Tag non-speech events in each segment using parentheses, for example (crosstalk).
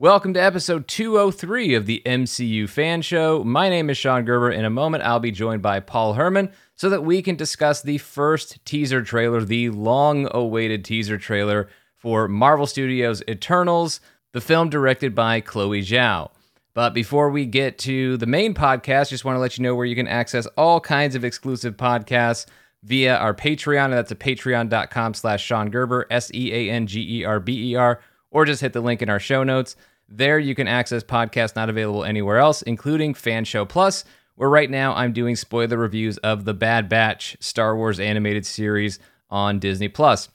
Welcome to episode 203 of the MCU Fan Show. My name is Sean Gerber. In a moment, I'll be joined by Paul Herman so that we can discuss the first teaser trailer, the long awaited teaser trailer for Marvel Studios' Eternals, the film directed by Chloe Zhao. But before we get to the main podcast, just want to let you know where you can access all kinds of exclusive podcasts via our Patreon, and that's at patreon.com slash Sean Gerber, S-E-A-N-G-E-R-B-E-R, or just hit the link in our show notes. There you can access podcasts not available anywhere else, including Fan Show Plus, where right now I'm doing spoiler reviews of the Bad Batch Star Wars animated series on Disney Plus.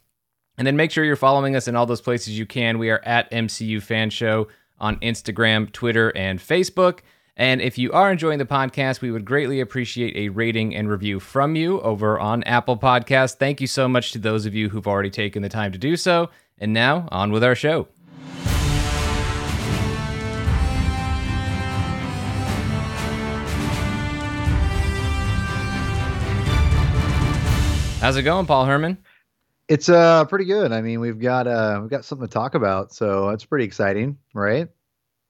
And then make sure you're following us in all those places you can. We are at MCU Fan Show on Instagram, Twitter, and Facebook. And if you are enjoying the podcast, we would greatly appreciate a rating and review from you over on Apple Podcasts. Thank you so much to those of you who've already taken the time to do so. And now, on with our show. How's it going, Paul Herman? It's uh pretty good. I mean, we've got uh we've got something to talk about, so it's pretty exciting, right?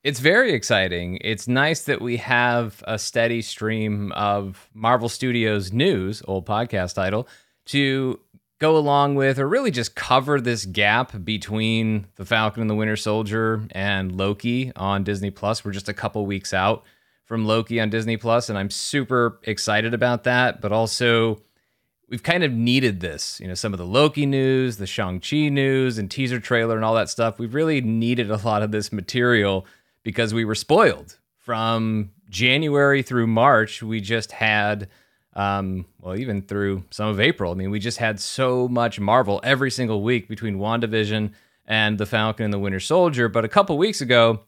It's very exciting. It's nice that we have a steady stream of Marvel Studios news, old podcast title, to go along with or really just cover this gap between The Falcon and the Winter Soldier and Loki on Disney Plus. We're just a couple weeks out from Loki on Disney Plus and I'm super excited about that, but also we've kind of needed this. You know, some of the Loki news, the Shang-Chi news, and teaser trailer and all that stuff. We've really needed a lot of this material because we were spoiled from January through March. We just had, um, well, even through some of April. I mean, we just had so much Marvel every single week between WandaVision and The Falcon and the Winter Soldier. But a couple weeks ago,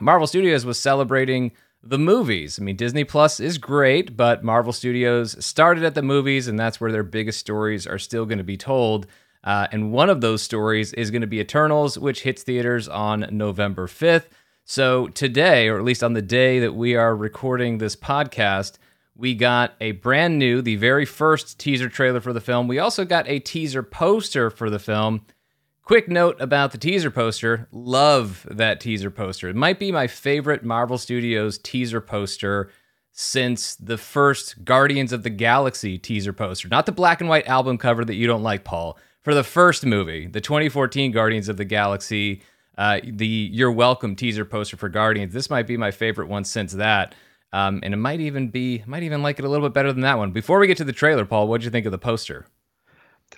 Marvel Studios was celebrating the movies. I mean, Disney Plus is great, but Marvel Studios started at the movies, and that's where their biggest stories are still going to be told. Uh, and one of those stories is going to be Eternals, which hits theaters on November 5th. So today, or at least on the day that we are recording this podcast, we got a brand new, the very first teaser trailer for the film. We also got a teaser poster for the film. Quick note about the teaser poster. Love that teaser poster. It might be my favorite Marvel Studios teaser poster since the first Guardians of the Galaxy teaser poster. Not the black and white album cover that you don't like, Paul. For the first movie, the 2014 Guardians of the Galaxy, uh, the You're Welcome teaser poster for Guardians. This might be my favorite one since that. Um, and it might even be, might even like it a little bit better than that one. Before we get to the trailer, Paul, what did you think of the poster?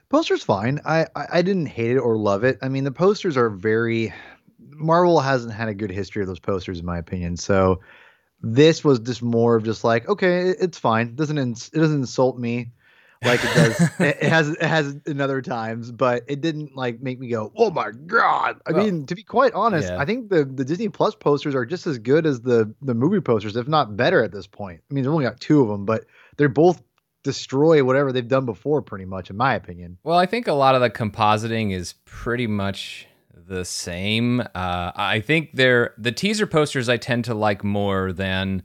Poster's fine. I, I I didn't hate it or love it. I mean, the posters are very. Marvel hasn't had a good history of those posters, in my opinion. So this was just more of just like, okay, it's fine. It doesn't ins- it doesn't insult me like it does. (laughs) it, has it has in other times, but it didn't like make me go, oh my god. I well, mean, to be quite honest, yeah. I think the the Disney Plus posters are just as good as the the movie posters, if not better at this point. I mean, they've only got two of them, but they're both destroy whatever they've done before, pretty much, in my opinion. Well, I think a lot of the compositing is pretty much the same. Uh, I think they're the teaser posters I tend to like more than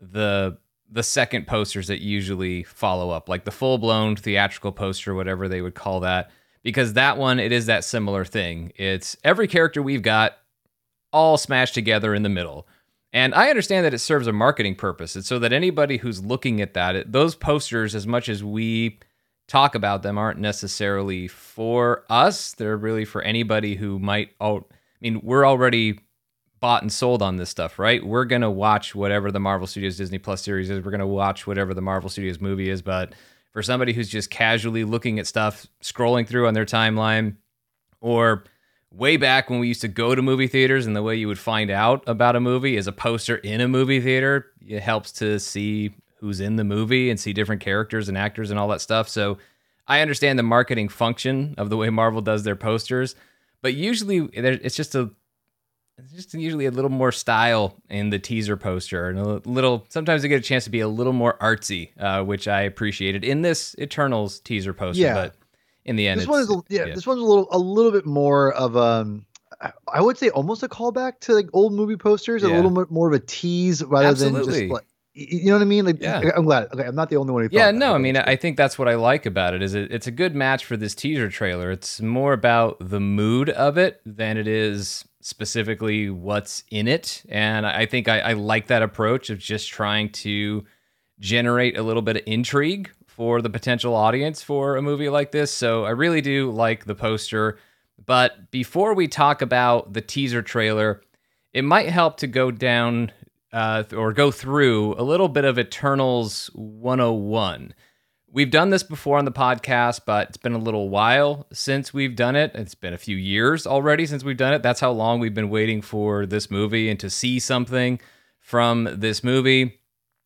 the the second posters that usually follow up, like the full blown theatrical poster, whatever they would call that, because that one it is that similar thing. It's every character we've got all smashed together in the middle. And I understand that it serves a marketing purpose. It's so that anybody who's looking at that, it, those posters, as much as we talk about them, aren't necessarily for us. They're really for anybody who might. Oh, I mean, we're already bought and sold on this stuff, right? We're gonna watch whatever the Marvel Studios Disney Plus series is. We're gonna watch whatever the Marvel Studios movie is. But for somebody who's just casually looking at stuff, scrolling through on their timeline, or way back when we used to go to movie theaters and the way you would find out about a movie is a poster in a movie theater. It helps to see who's in the movie and see different characters and actors and all that stuff. So I understand the marketing function of the way Marvel does their posters, but usually it's just a it's just usually a little more style in the teaser poster and a little sometimes they get a chance to be a little more artsy uh, which i appreciated in this eternals teaser poster yeah. but in the end. This one is yeah, yeah, this one's a little a little bit more of um I would say almost a callback to like old movie posters, yeah. a little bit more of a tease rather Absolutely. than just like you know what I mean? Like, Yeah. I'm glad. Okay, I'm not the only one who. Thought Yeah, that. no, I mean, I think that's what I like about it. Is it, it's a good match for this teaser trailer. It's more about the mood of it than it is specifically what's in it, and I I think I, I like that approach of just trying to generate a little bit of intrigue for the potential audience for a movie like this. So I really do like the poster. But before we talk about the teaser trailer, it might help to go down uh, or go through a little bit of Eternals 101. We've done this before on the podcast, but it's been a little while since we've done it. It's been a few years already since we've done it. That's how long we've been waiting for this movie and to see something from this movie.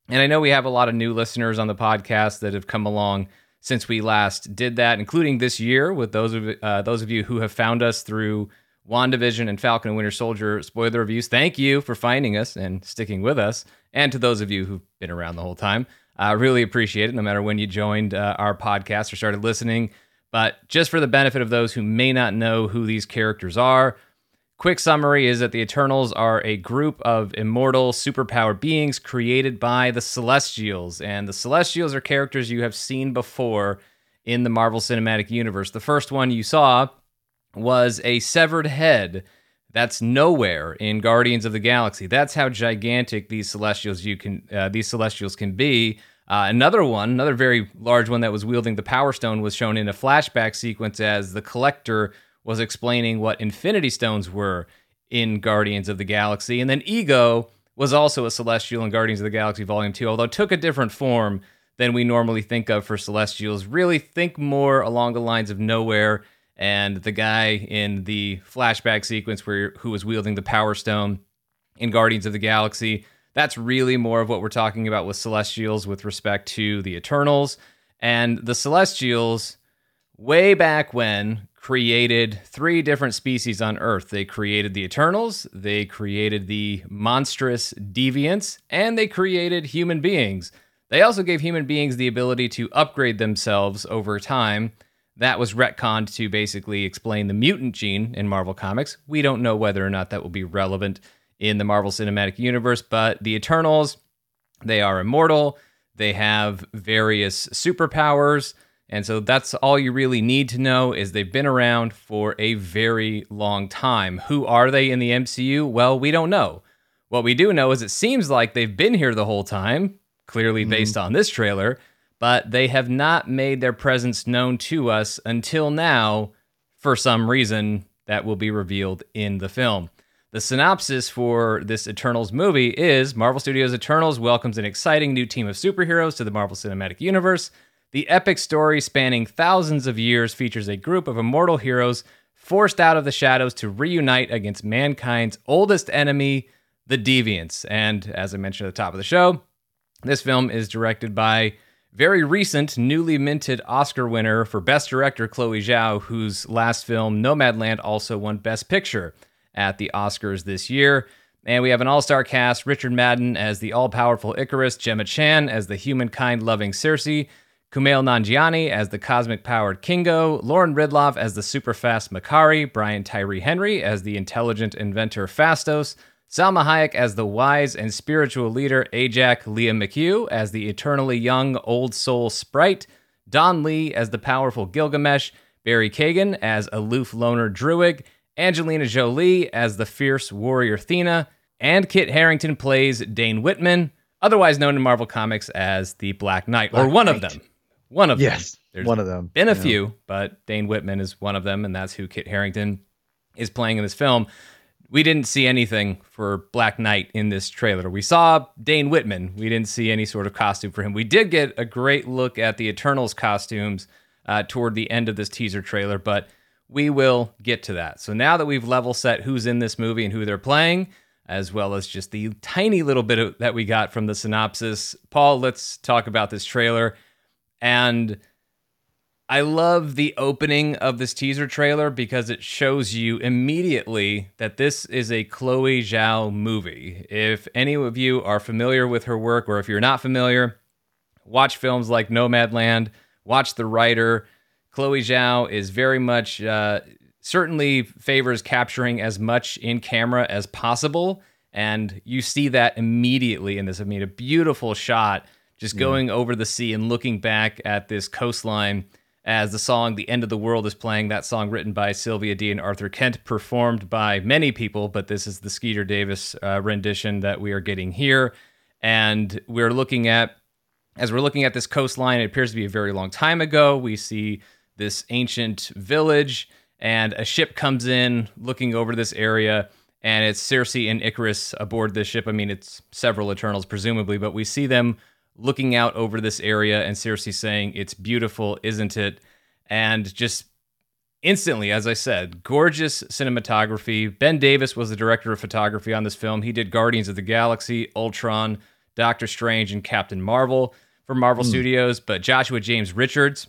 And I know we have a lot of new listeners on the podcast that have come along since we last did that, including this year with those of uh, those of you who have found us through WandaVision and Falcon and Winter Soldier spoiler reviews. Thank you for finding us and sticking with us. And to those of you who've been around the whole time, I uh, really appreciate it, no matter when you joined uh, our podcast or started listening. But just for the benefit of those who may not know who these characters are, quick summary is that the Eternals are a group of immortal, superpowered beings created by the Celestials. And the Celestials are characters you have seen before in the Marvel Cinematic Universe. The first one you saw was a severed head that's Knowhere in Guardians of the Galaxy. That's how gigantic these celestials you can uh, these celestials can be. Uh, another one, another very large one that was wielding the Power Stone, was shown in a flashback sequence as the Collector was explaining what Infinity Stones were in Guardians of the Galaxy, and then Ego was also a celestial in Guardians of the Galaxy Volume Two, although took a different form than we normally think of for celestials. Really think more along the lines of Knowhere and the guy in the flashback sequence where who was wielding the power stone in Guardians of the Galaxy. That's really more of what we're talking about with Celestials with respect to the Eternals. And the Celestials, way back when, created three different species on Earth. They created the Eternals, they created the monstrous deviants, and they created human beings. They also gave human beings the ability to upgrade themselves over time that was retconned to basically explain the mutant gene in Marvel Comics. We don't know whether or not that will be relevant in the Marvel Cinematic Universe, but the Eternals, they are immortal, they have various superpowers, and so that's all you really need to know is they've been around for a very long time. Who are they in the MCU? Well, we don't know. What we do know is it seems like they've been here the whole time, clearly mm-hmm. based on this trailer but they have not made their presence known to us until now for some reason that will be revealed in the film. The synopsis for this Eternals movie is Marvel Studios Eternals welcomes an exciting new team of superheroes to the Marvel Cinematic Universe. The epic story spanning thousands of years features a group of immortal heroes forced out of the shadows to reunite against mankind's oldest enemy, the Deviants. And as I mentioned at the top of the show, this film is directed by very recent, newly minted Oscar winner for Best Director Chloe Zhao, whose last film, Nomadland, also won Best Picture at the Oscars this year. And we have an all star cast Richard Madden as the all powerful Ikaris, Gemma Chan as the humankind loving Sersi, Kumail Nanjiani as the cosmic powered Kingo, Lauren Ridloff as the super fast Makkari, Brian Tyree Henry as the intelligent inventor Phastos, Salma Hayek as the wise and spiritual leader Ajak, Lia McHugh as the eternally young old soul Sprite, Don Lee as the powerful Gilgamesh, Barry Keoghan as aloof loner Druid, Angelina Jolie as the fierce warrior Thena, and Kit Harington plays Dane Whitman, otherwise known in Marvel Comics as the Black Knight, or Black one of them. One of Yes, them. There's one of them. been a Yeah. few, but Dane Whitman is one of them, and that's who Kit Harington is playing in this film. We didn't see anything for Black Knight in this trailer. We saw Dane Whitman. We didn't see any sort of costume for him. We did get a great look at the Eternals costumes uh, toward the end of this teaser trailer, but we will get to that. So now that we've level set who's in this movie and who they're playing, as well as just the tiny little bit of, that we got from the synopsis, Paul, let's talk about this trailer. And I love the opening of this teaser trailer because it shows you immediately that this is a Chloe Zhao movie. If any of you are familiar with her work, or if you're not familiar, watch films like Nomadland, watch The Rider. Chloe Zhao is very much, uh, certainly favors capturing as much in camera as possible. And you see that immediately in this. I mean, a beautiful shot just Yeah. going over the sea and looking back at this coastline as the song The End of the World is playing. That song written by Sylvia Dee and Arthur Kent, performed by many people, but this is the Skeeter Davis uh, rendition that we are getting here. And we're looking at, as we're looking at this coastline, it appears to be a very long time ago. We see this ancient village, and a ship comes in looking over this area. And it's Sersi and Ikaris aboard this ship. I mean, it's several Eternals, presumably, but we see them looking out over this area and seriously saying, It's beautiful, isn't it? And just instantly, as I said, gorgeous cinematography. Ben Davis was the director of photography on this film. He did Guardians of the Galaxy, Ultron, Doctor Strange, and Captain Marvel for Marvel hmm. Studios. But Joshua James Richards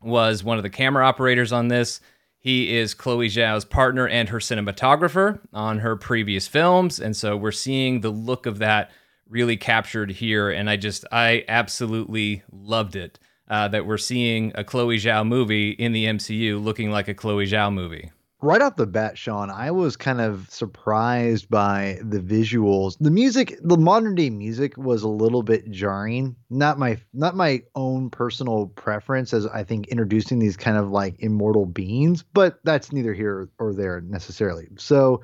was one of the camera operators on this. He is Chloe Zhao's partner and her cinematographer on her previous films. And so we're seeing the look of that really captured here. And I just, I absolutely loved it uh, that we're seeing a Chloe Zhao movie in the MCU looking like a Chloe Zhao movie. right off the bat, Sean, I was kind of surprised by the visuals. The music, the modern day music was a little bit jarring. Not my not my own personal preference as I think introducing these kind of like immortal beings, but that's neither here or there necessarily. So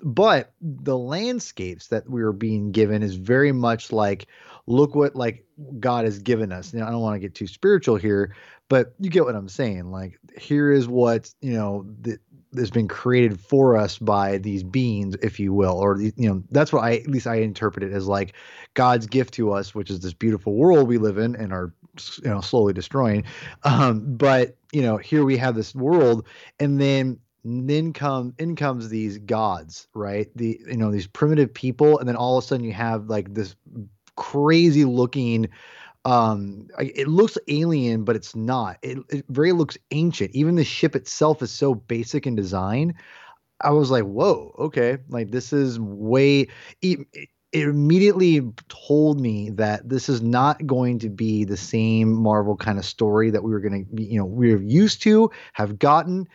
but the landscapes that we are being given is very much like look what like God has given us. Now I don't want to get too spiritual here, but you get what I'm saying. Like here is what, you know, that has been created for us by these beings, if you will, or you know, that's what I at least I interpret it as like God's gift to us, which is this beautiful world we live in and are you know slowly destroying. Um, but you know, here we have this world, and then then come in comes these gods, right? The you know these primitive people, and then all of a sudden you have like this crazy looking um it looks alien but it's not. It, it very looks ancient. Even the ship itself is so basic in design. I was like whoa okay like this is way it, it immediately told me that this is not going to be the same marvel kind of story that we were going to be you know we're used to have gotten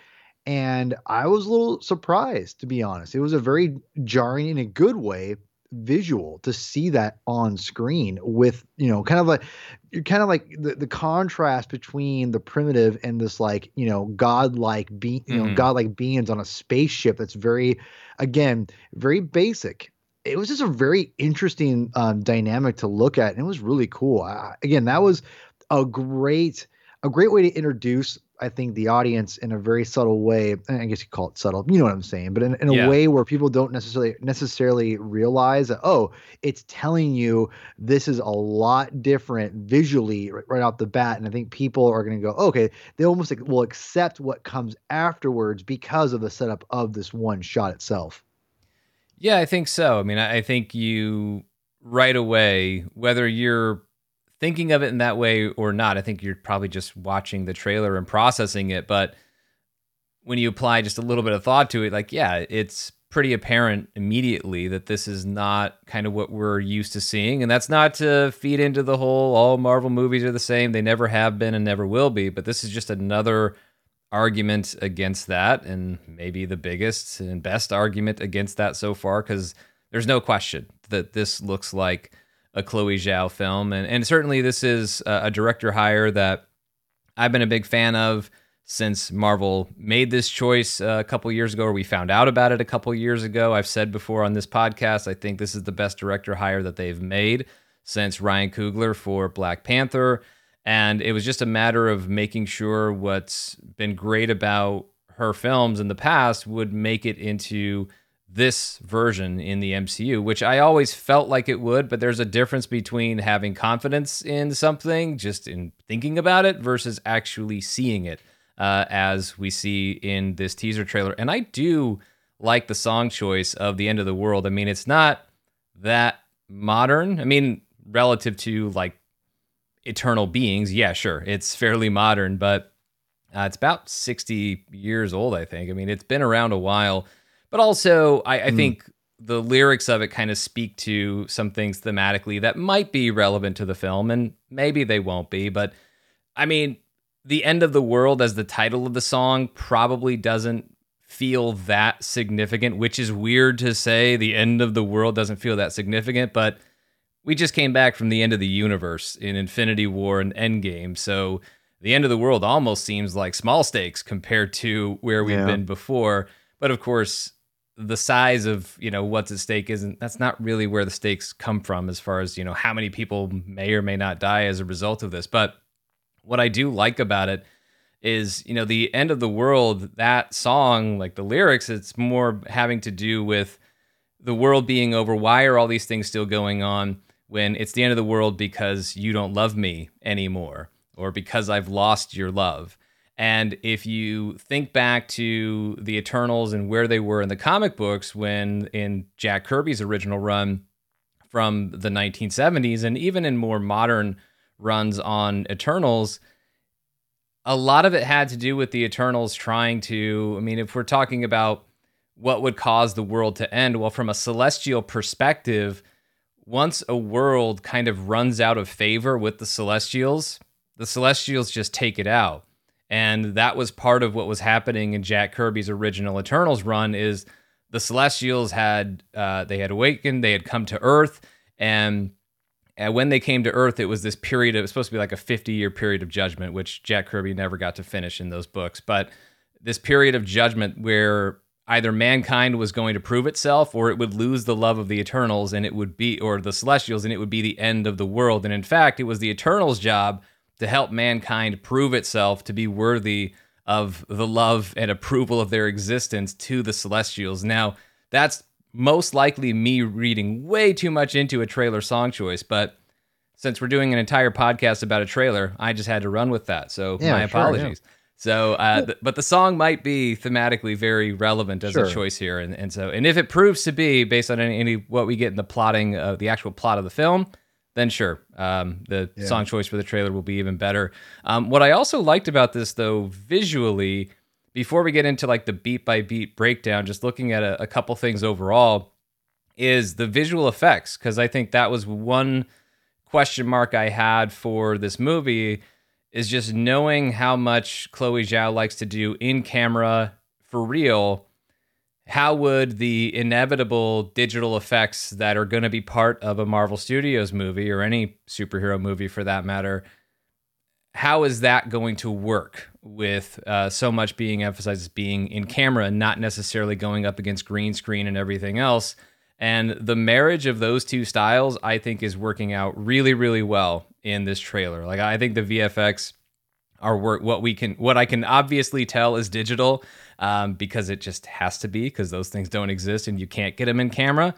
and i was a little surprised to be honest. It was a very jarring in a good way visual to see that on screen with you know kind of like you're kind of like the, the contrast between the primitive and this like you know godlike be you know Mhm. godlike beings on a spaceship that's very again very basic. It was just a very interesting um, dynamic to look at and it was really cool. I, again that was a great a great way to introduce i think the audience in a very subtle way i guess you call it subtle you know what i'm saying but in, in a Yeah. way where people don't necessarily necessarily realize that oh it's telling you this is a lot different visually right, right off the bat and i think people are going to go okay they almost like, will accept what comes afterwards because of the setup of this one shot itself Yeah, I think so. I mean, I I think you right away, whether you're thinking of it in that way or not, I think you're probably just watching the trailer and processing it. But when you apply just a little bit of thought to it, like, yeah, it's pretty apparent immediately that this is not kind of what we're used to seeing. And that's not to feed into the whole all Marvel movies are the same. They never have been and never will be. But this is just another argument against that and maybe the biggest and best argument against that so far because there's no question that this looks like a Chloe Zhao film. And and certainly this is a, a director hire that I've been a big fan of since Marvel made this choice uh, a couple years ago or we found out about it a couple years ago. I've said before on this podcast I think this is the best director hire that they've made since Ryan Coogler for Black Panther. And it was just a matter of making sure what's been great about her films in the past would make it into this version in the MCU, which I always felt like it would, but there's a difference between having confidence in something, just in thinking about it, versus actually seeing it, uh, as we see in this teaser trailer. And I do like the song choice of The End of the World. I mean, it's not that modern. I mean, relative to like eternal beings, yeah, sure, it's fairly modern, but uh, it's about 60 years old, I think. I mean, it's been around a while, but also I, I Mm. think the lyrics of it kind of speak to some things thematically that might be relevant to the film, and maybe they won't be. But I mean, the end of the world as the title of the song probably doesn't feel that significant, which is weird to say. The end of the world doesn't feel that significant, but we just came back from the end of the universe in Infinity War and Endgame. So the end of the world almost seems like small stakes compared to where we've yeah. been before. But of course, the size of you know what's at stake isn't that's not really where the stakes come from as far as you know how many people may or may not die as a result of this. But what i do like about it is you know the end of the world that song like the lyrics it's more having to do with the world being over. Why are all these things still going on when it's the end of the world because you don't love me anymore or because i've lost your love and if you think back to the eternals and where they were in the comic books when in jack kirby's original run from the 1970s and even in more modern runs on eternals a lot of it had to do with the Eternals trying to. I mean, if we're talking about what would cause the world to end, well, from a celestial perspective, once a world kind of runs out of favor with the Celestials, the Celestials just take it out. And that was part of what was happening in Jack Kirby's original Eternals run is the Celestials had uh, they had awakened, they had come to Earth, and and when they came to Earth, it was this period of, it was supposed to be like a 50 year period of judgment, which Jack Kirby never got to finish in those books. But this period of judgment where either mankind was going to prove itself or it would lose the love of the Eternals and it would be, or the Celestials, and it would be the end of the world. And in fact, it was the Eternals' job to help mankind prove itself to be worthy of the love and approval of their existence to the Celestials. Now, that's most likely me reading way too much into a trailer song choice, but since we're doing an entire podcast about a trailer, I just had to run with that. So yeah, my apologies. Sure, yeah. So, uh, th- but the song might be thematically very relevant as sure. a choice here, and, and so, and if it proves to be based on any, any what we get in the plotting of the actual plot of the film, then sure, um, the yeah. song choice for the trailer will be even better. Um, what I also liked about this, though, visually, before we get into like the beat by beat breakdown, just looking at a, a couple things overall, is the visual effects because I think that was one question mark I had for this movie is just knowing how much Chloe Zhao likes to do in camera for real. How would the inevitable digital effects that are going to be part of a Marvel Studios movie or any superhero movie for that matter? How is that going to work with uh, so much being emphasized as being in camera and not necessarily going up against green screen and everything else? And the marriage of those two styles, I think, is working out really, really well in this trailer. Like, I think the VFX are work what we can, what I can obviously tell is digital um, because it just has to be because those things don't exist and you can't get them in camera.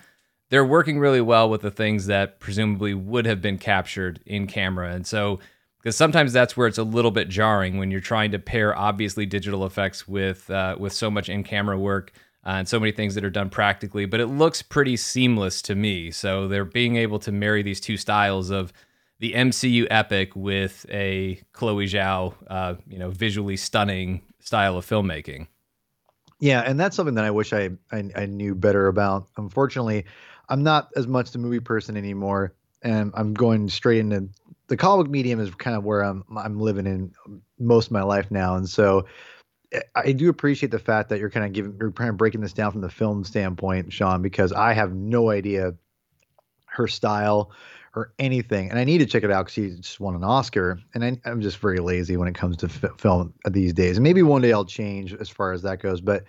They're working really well with the things that presumably would have been captured in camera, and so because sometimes that's where it's a little bit jarring when you're trying to pair obviously digital effects with uh, with so much in camera work uh, and so many things that are done practically. But it looks pretty seamless to me. So they're being able to marry these two styles of the MCU epic with a Chloe Zhao, uh, you know, visually stunning style of filmmaking. Yeah, and that's something that I wish I, I, I knew better about. Unfortunately, I'm not as much the movie person anymore, and I'm going straight into the comic medium is kind of where I'm I'm living in most of my life now, and so eh, I do appreciate the fact that you're kind of giving, you're kind of breaking this down from the film standpoint, Sean, because I have no idea her style or anything, and I need to check it out because he just won an Oscar, and I, am just very lazy when it comes to f- film these days. And maybe one day I'll change as far as that goes, but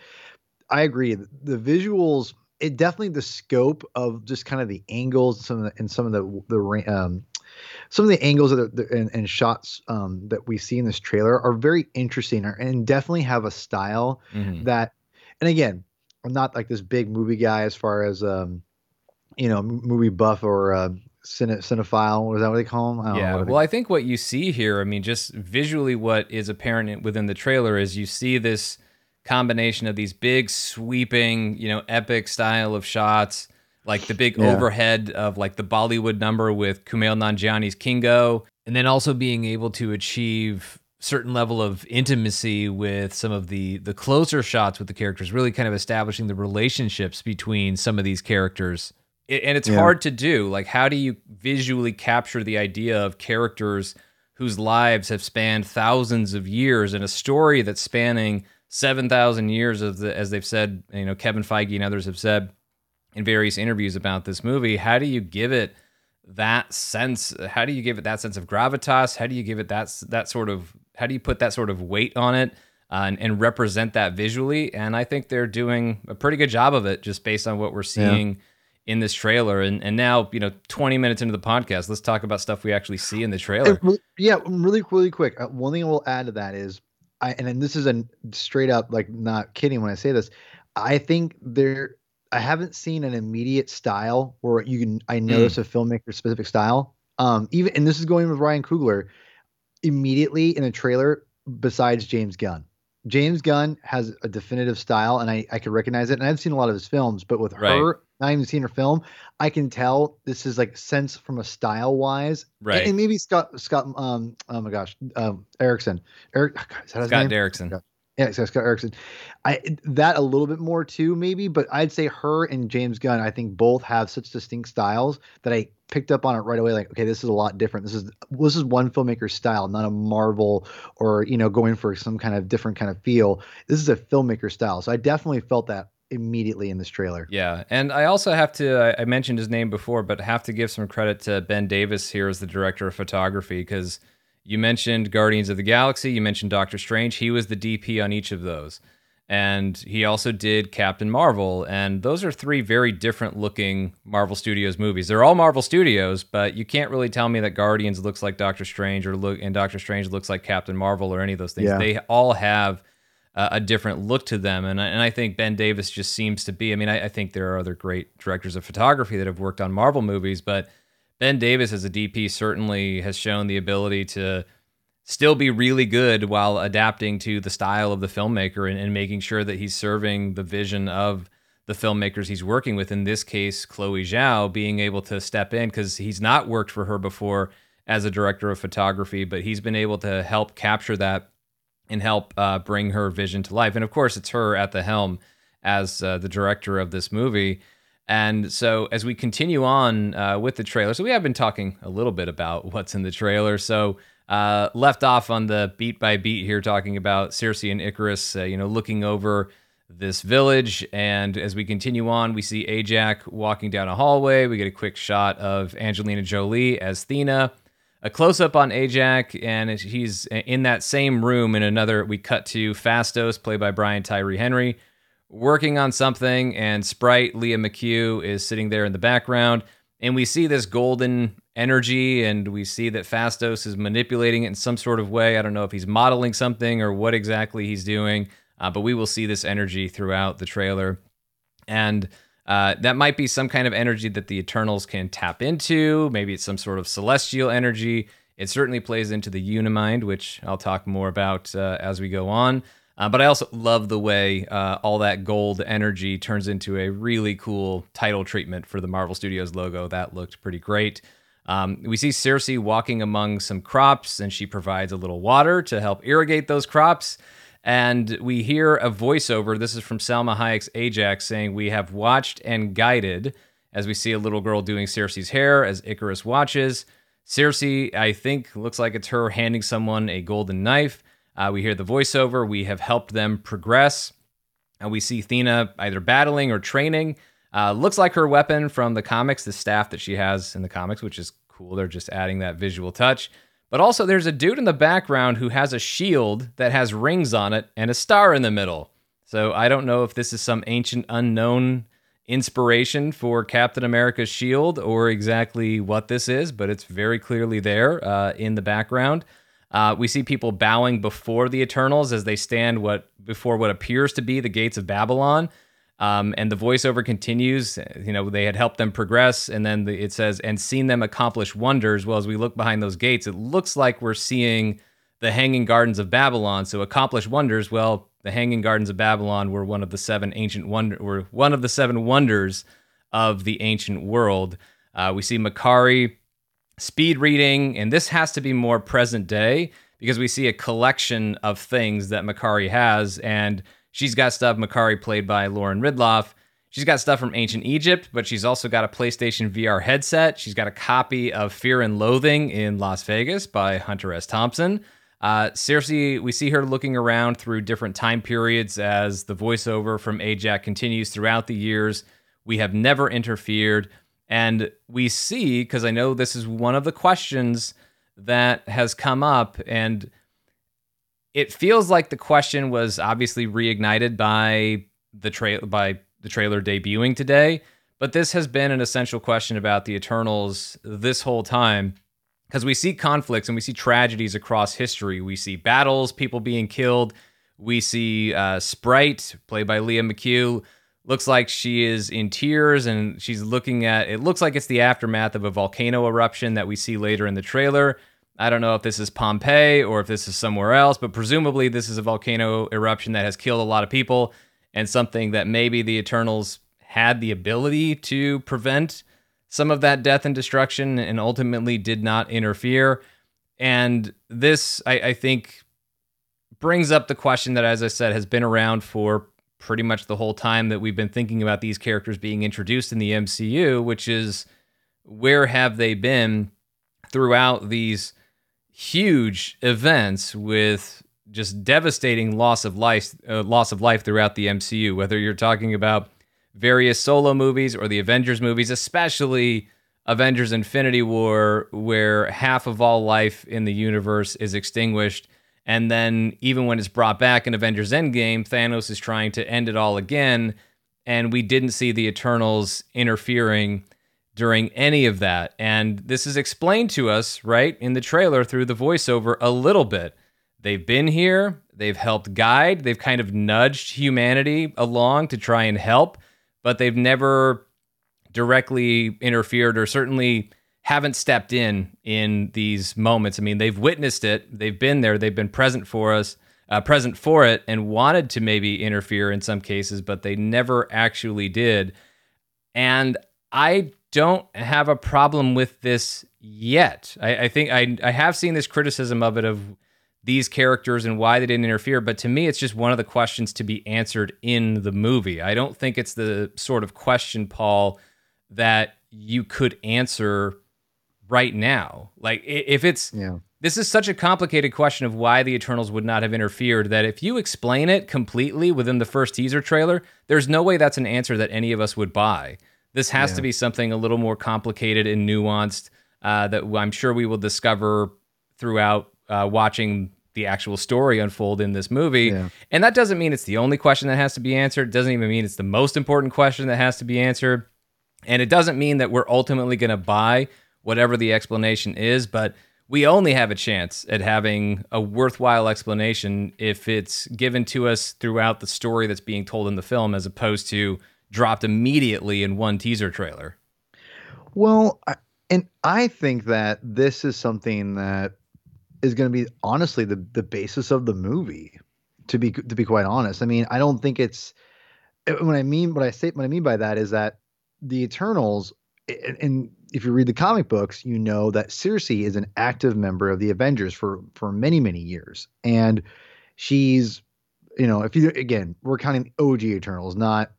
I agree. The visuals, it definitely the scope of just kind of the angles, some of the, and some of the the um, some of the angles that the, and, and, shots um, that we see in this trailer are very interesting and definitely have a style mm-hmm. that. And again, I'm not like this big movie guy as far as um, you know, movie buff or uh, cine, cinephile. Is that what they call them? I yeah. Well, I think what you see here, I mean, just visually, what is apparent within the trailer is you see this combination of these big, sweeping, you know, epic style of shots like the big yeah. overhead of like the Bollywood number with Kumail Nanjiani's Kingo, and then also being able to achieve certain level of intimacy with some of the the closer shots with the characters, really kind of establishing the relationships between some of these characters. And it's yeah. hard to do. Like, how do you visually capture the idea of characters whose lives have spanned thousands of years in a story that's spanning 7,000 years of the, as they've said, you know, Kevin Feige and others have said in various interviews about this movie. How do you give it that sense? How do you give it that sense of gravitas? How do you give it that, that sort of, how do you put that sort of weight on it? Uh, and, and, represent that visually. And I think they're doing a pretty good job of it just based on what we're seeing yeah in this trailer. And and now, you know, 20 minutes into the podcast, let's talk about stuff we actually see in the trailer. Yeah, really, really quick. Uh, one thing I will add to that is, I and, and this is a straight up like not kidding when I say this. I think there. I haven't seen an immediate style where you can. I notice mm. a filmmaker specific style. Um, even and this is going with Ryan Coogler. Immediately in a trailer, besides James Gunn, James Gunn has a definitive style, and I I can recognize it. And I've seen a lot of his films, but with right. her not even seen her film, I can tell this is like sense from a style wise, right? And, and, maybe Scott Scott um oh my gosh um Erickson Eric Scott Derrickson. Yeah, Scott Erickson. I that a little bit more too, maybe, but I'd say her and James Gunn, I think both have such distinct styles that I picked up on it right away. Like, okay, this is a lot different. This is this is one filmmaker's style, not a Marvel or you know going for some kind of different kind of feel. This is a filmmaker style, so I definitely felt that immediately in this trailer. Yeah, and I also have to I mentioned his name before, but have to give some credit to Ben Davis here as the director of photography because you mentioned Guardians of the Galaxy, you mentioned Doctor Strange. He was the DP on each of those. And he also did Captain Marvel, and those are three very different looking Marvel Studios movies. They're all Marvel Studios, but you can't really tell me that Guardians looks like Doctor Strange or look and Doctor Strange looks like Captain Marvel or any of those things. Yeah. They all have a different look to them. And, and I think Ben Davis just seems to be. I mean, I, I, think there are other great directors of photography that have worked on Marvel movies, but Ben Davis as a DP certainly has shown the ability to still be really good while adapting to the style of the filmmaker and, and making sure that he's serving the vision of the filmmakers he's working with. In this case, Chloe Zhao being able to step in because he's not worked for her before as a director of photography, but he's been able to help capture that and help uh, bring her vision to life. And of course, it's her at the helm as uh, the director of this movie. And so, as we continue on uh, with the trailer, so we have been talking a little bit about (laughs) what's in the trailer. So, uh, left off on the beat by beat here, talking about Sersi and Ikaris, uh, you know, looking over this village. And as we continue on, we see Ajak walking down a hallway. We get a quick shot of Angelina Jolie as Thena a close up on Ajak, and he's in that same room. In another, we cut to Phastos, played by Brian Tyree Henry, working on something, and Sprite Lia McHugh is sitting there in the background. And we see this golden energy, and we see that Phastos is manipulating it in some sort of way. I don't know if he's modeling something or what exactly he's doing, uh, but we will see this energy throughout the trailer. And uh, that might be some kind of energy that the Eternals can tap into. Maybe it's some sort of celestial energy. It certainly plays into the Unimind, which I'll talk more about uh, as we go on. Uh, but I also love the way uh, all that gold energy turns into a really cool title treatment for the Marvel Studios logo. That looked pretty great. Um, we see Sersi walking among some crops, and she provides a little water to help irrigate those crops. And we hear a voiceover. This is from Salma Hayek's Ajak's saying, We have watched and guided as we see a little girl doing Sersi's hair as Ikaris watches. Sersi, I think, looks like it's her handing someone a golden knife. Uh, we hear the voiceover. We have helped them progress. And we see Thena either battling or training. Uh, looks like her weapon from the comics, the staff that she has in the comics, which is cool. They're just adding that visual touch. But also, there's a dude in the background who has a shield that has rings on it and a star in the middle. So I don't know if this is some ancient unknown inspiration for Captain America's shield or exactly what this is, but it's very clearly there uh, in the background. Uh, we see people bowing before the Eternals as they stand what before what appears to be the gates of Babylon. Um, and the voiceover continues. You know, they had helped them progress, and then the, it says, "and seen them accomplish wonders." Well, as we look behind those gates, it looks like we're seeing the Hanging Gardens of Babylon. So, accomplish wonders. Well, the Hanging Gardens of Babylon were one of the seven ancient wonder, were one of the seven wonders of the ancient world. Uh, we see Makkari speed reading, and this has to be more present day because we see a collection of things that Makkari has, and She's got stuff, Makkari played by Lauren Ridloff. She's got stuff from ancient Egypt, but she's also got a PlayStation VR headset. She's got a copy of Fear and Loathing in Las Vegas by Hunter S. Thompson. Uh, Sersi, we see her looking around through different time periods as the voiceover from Ajak continues throughout the years. We have never interfered. And we see, because I know this is one of the questions that has come up, and it feels like the question was obviously reignited by the tra- by the trailer debuting today. But this has been an essential question about the Eternals this whole time because we see conflicts and we see tragedies across history. We see battles, people being killed. We see uh, Sprite, played by Lia McHugh, looks like she is in tears and she's looking at it looks like it's the aftermath of a volcano eruption that we see later in the trailer. I don't know if this is Pompeii or if this is somewhere else, but presumably this is a volcano eruption that has killed a lot of people and something that maybe the Eternals had the ability to prevent some of that death and destruction and ultimately did not interfere. And this, I, I think, brings up the question that, as I said, has been around for pretty much the whole time that we've been thinking about these characters being introduced in the MCU, which is where have they been throughout these huge events with just devastating loss of life uh, loss of life throughout the MCU whether you're talking about various solo movies or the Avengers movies especially Avengers Infinity War where half of all life in the universe is extinguished. And then even when it's brought back in Avengers Endgame Thanos is trying to end it all again. And we didn't see the Eternals interfering during any of that. And this is explained to us, right, in the trailer through the voiceover a little bit. They've been here, they've helped guide, they've kind of nudged humanity along to try and help, but they've never directly interfered or certainly haven't stepped in in these moments. I mean, they've witnessed it, they've been there, they've been present for us, uh, present for it, and wanted to maybe interfere in some cases, but they never actually did. And I don't have a problem with this yet. I, I think I, I have seen this criticism of it of these characters and why they didn't interfere, but to me, it's just one of the questions to be answered in the movie. I don't think it's the sort of question, Paul, that you could answer right now. Like if it's yeah. This is such a complicated question of why the Eternals would not have interfered that if you explain it completely within the first teaser trailer, there's no way that's an answer that any of us would buy. This has yeah. to be something a little more complicated and nuanced uh, that I'm sure we will discover throughout uh, watching the actual story unfold in this movie. Yeah. And that doesn't mean it's the only question that has to be answered. It doesn't even mean it's the most important question that has to be answered. And it doesn't mean that we're ultimately going to buy whatever the explanation is, but we only have a chance at having a worthwhile explanation if it's given to us throughout the story that's being told in the film as opposed to dropped immediately in one teaser trailer. Well, I, and I think that this is something that is going to be honestly the the basis of the movie. To be to be quite honest, I mean, I don't think it's eh, what I mean. What I say, what I mean by that is that the Eternals, and if you read the comic books, you know that Sersi is an active member of the Avengers for for many many years, and she's, you know, if you again, we're counting OG Eternals, not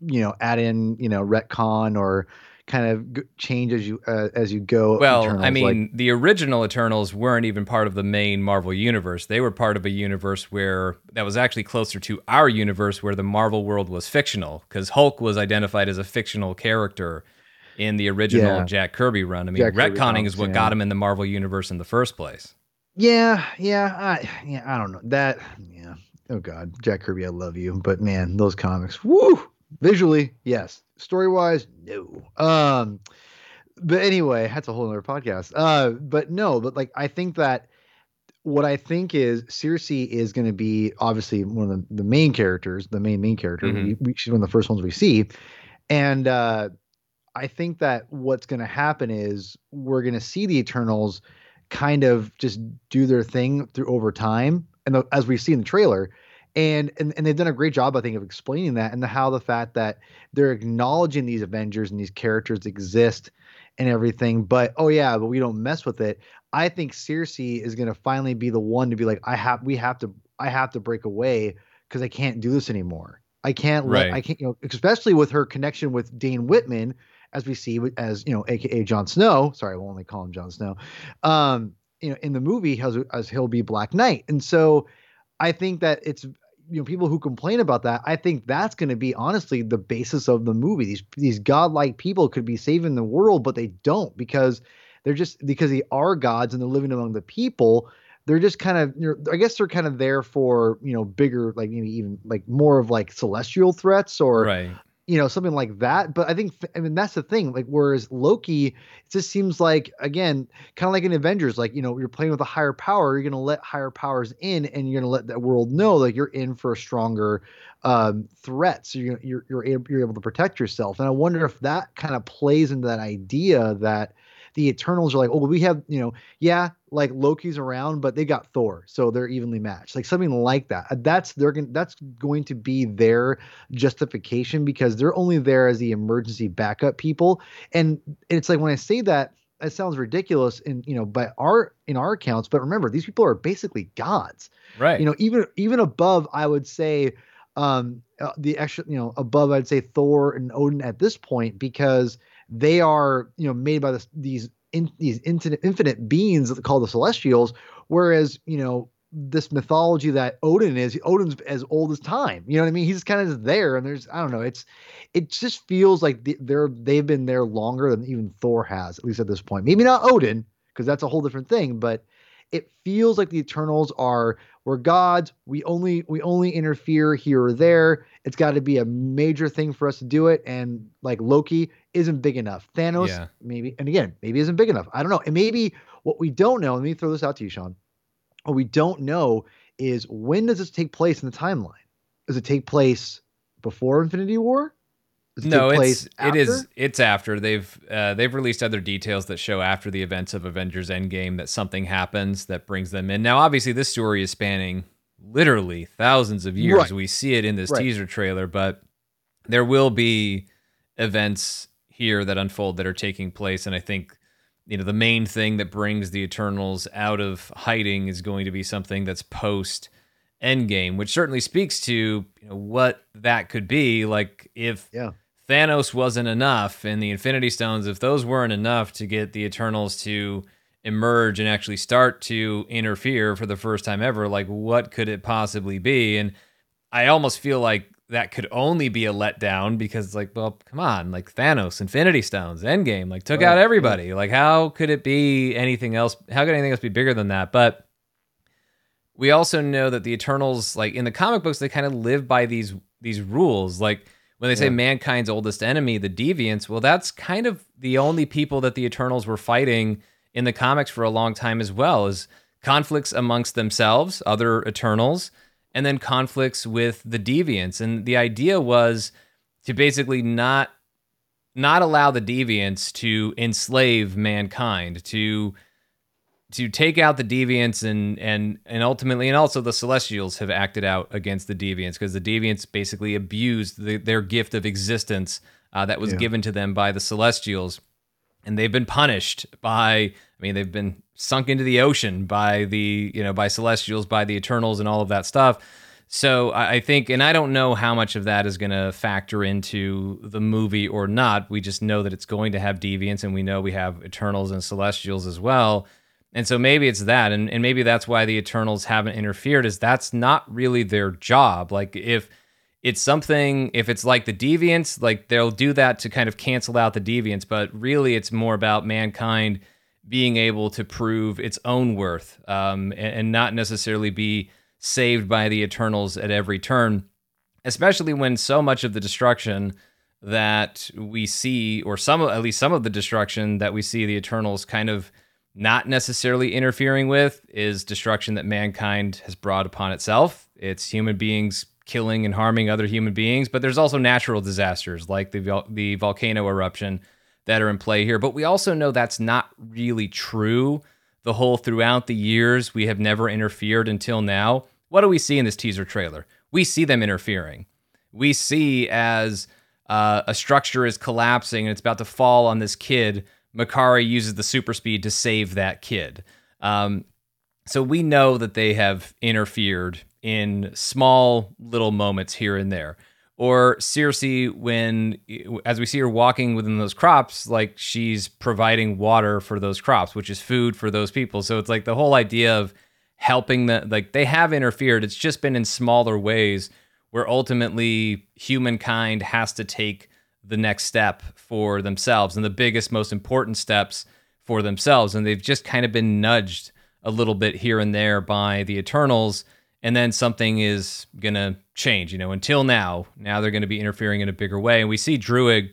you know add in you know retcon or kind of change as you uh, as you go. Well, Eternals. I mean, like, the original Eternals weren't even part of the main Marvel universe. They were part of a universe where that was actually closer to our universe, where the Marvel world was fictional, because Hulk was identified as a fictional character in the original yeah. Jack Kirby run. I mean, Jack retconning is what yeah. got him in the Marvel universe in the first place. Yeah, yeah, I, yeah. I don't know that. Yeah. Oh God, Jack Kirby, I love you, but man, those comics, woo! Visually, yes. Story wise, no. Um, but anyway, that's a whole other podcast. Uh, but no, but like I think that what I think is Sersi is going to be obviously one of the, the main characters, the main main character. Mm-hmm. We, we, she's one of the first ones we see, and uh, I think that what's going to happen is we're going to see the Eternals kind of just do their thing through over time, and the, as we see in the trailer, and, and and they've done a great job, I think, of explaining that and the, how the fact that they're acknowledging these Avengers and these characters exist and everything. But oh yeah, but we don't mess with it. I think Sersi is going to finally be the one to be like, I have, we have to, I have to break away because I can't do this anymore. I can't let. I can't, you know, especially with her connection with Dane Whitman, as we see as you know, aka Jon Snow. Sorry, I will only call him Jon Snow. Um, you know in the movie as as he'll be Black Knight, and so I think that it's you know people who complain about that. I think that's going to be honestly the basis of the movie. These these godlike people could be saving the world, but they don't because they're just because they are gods and they're living among the people they're just kind of you know, I guess they're kind of there for you know bigger like maybe even like more of like celestial threats or right. You know something like that. But I think I mean that's the thing. Like whereas Loki, it just seems like again kind of like in Avengers, like you know you're playing with a higher power, you're gonna let higher powers in, and you're gonna let that world know like you're in for a stronger um, threat. So you're you're you're able, you're able to protect yourself. And I wonder if that kind of plays into that idea that the Eternals are like, oh, we have, you know, yeah, like Loki's around, but they got Thor, so they're evenly matched. Like something like that. Uh, that's they're going that's going to be their justification because they're only there as the emergency backup people. And it's like when I say that, it sounds ridiculous in you know by our in our accounts, but remember these people are basically gods, right? You know, even even above, I would say um uh, the extra you know above i'd say thor and odin at this point because they are you know made by this, these in, these infinite, infinite beings called the Celestials, whereas you know this mythology that Odin is, Odin's as old as time. You know what I mean? He's kind of there, and there's I don't know. It's it just feels like they're they've been there longer than even Thor has, at least at this point. Maybe not Odin, because that's a whole different thing, but it feels like the Eternals are we're gods. We only we only interfere here or there. It's got to be a major thing for us to do it. And like Loki isn't big enough. Thanos yeah. maybe, and again maybe isn't big enough. I don't know. And maybe what we don't know. Let me throw this out to you, Sean. What we don't know is when does this take place in the timeline? Does it take place before Infinity War? no, it's after? it is it's after they've uh, they've released other details that show after the events of Avengers Endgame that something happens that brings them in. Now, obviously, this story is spanning literally thousands of years. Right. We see it in this right. teaser trailer, but there will be events here that unfold that are taking place, and I think you know the main thing that brings the Eternals out of hiding is going to be something that's post Endgame, which certainly speaks to you know, what that could be. Like if yeah Thanos wasn't enough and the Infinity Stones, if those weren't enough to get the Eternals to emerge and actually start to interfere for the first time ever, like what could it possibly be? And I almost feel like that could only be a letdown because, like, well, come on, like Thanos, Infinity Stones, Endgame, like took right. out everybody. Like, how could it be anything else? How could anything else be bigger than that? But we also know that the Eternals, like in the comic books, they kind of live by these these rules, like when they say yeah. mankind's oldest enemy, the deviants, well, that's kind of the only people that the Eternals were fighting in the comics for a long time as well, is conflicts amongst themselves, other Eternals, and then conflicts with the deviants. And the idea was to basically not not allow the deviants to enslave mankind, to to take out the deviants and and and ultimately and also the celestials have acted out against the deviants because the deviants basically abused the, their gift of existence uh, that was yeah. given to them by the celestials and they've been punished by i mean they've been sunk into the ocean by the you know by celestials by the eternals and all of that stuff so I think, and I don't know how much of that is going to factor into the movie or not. We just know that it's going to have deviants, and we know we have Eternals and Celestials as well. And so maybe it's that, and, and maybe that's why the Eternals haven't interfered, is that's not really their job. Like if it's something, if it's like the Deviants, like they'll do that to kind of cancel out the Deviants, but really it's more about mankind being able to prove its own worth um, and, and not necessarily be saved by the Eternals at every turn, especially when so much of the destruction that we see, or some at least some of the destruction that we see the Eternals kind of not necessarily interfering with is destruction that mankind has brought upon itself. It's human beings killing and harming other human beings, but there's also natural disasters like the the volcano eruption that are in play here. But we also know that's not really true. The whole throughout the years we have never interfered until now. What do we see in this teaser trailer? We see them interfering. We see as uh, a structure is collapsing and it's about to fall on this kid Makkari uses the super speed to save that kid. Um, so we know that they have interfered in small little moments here and there. or Sersi when as we see her walking within those crops like she's providing water for those crops which is food for those people. So it's like the whole idea of helping the like they have interfered. It's just been in smaller ways where ultimately humankind has to take the next step for themselves and the biggest most important steps for themselves. And they've just kind of been nudged a little bit here and there by the eternals and then something is going to change. You know, until now, now they're going to be interfering in a bigger way. And we see Druig,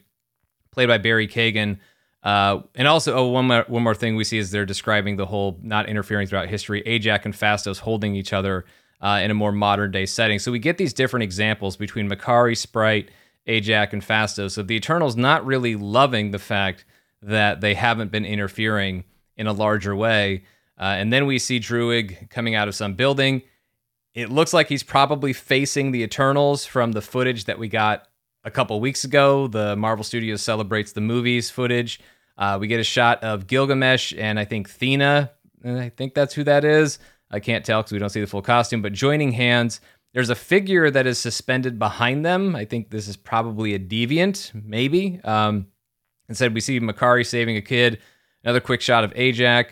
played by Barry Keoghan. Uh, and also, oh, one more, one more thing we see is they're describing the whole not interfering throughout history. Ajak and Phastos holding each other uh, in a more modern day setting. So we get these different examples between Makkari, Sprite, Ajak, and Phastos of the Eternals not really loving the fact that they haven't been interfering in a larger way. Uh, and then we see Druig coming out of some building it looks like he's probably facing the Eternals from the footage that we got a couple weeks ago. The Marvel Studios celebrates the movies footage. Uh, we get a shot of Gilgamesh and I think Thena. and I think that's who that is. I can't tell because we don't see the full costume, but joining hands. There's a figure that is suspended behind them. I think this is probably a deviant, maybe. Um, instead, we see Makkari saving a kid. Another quick shot of Ajak.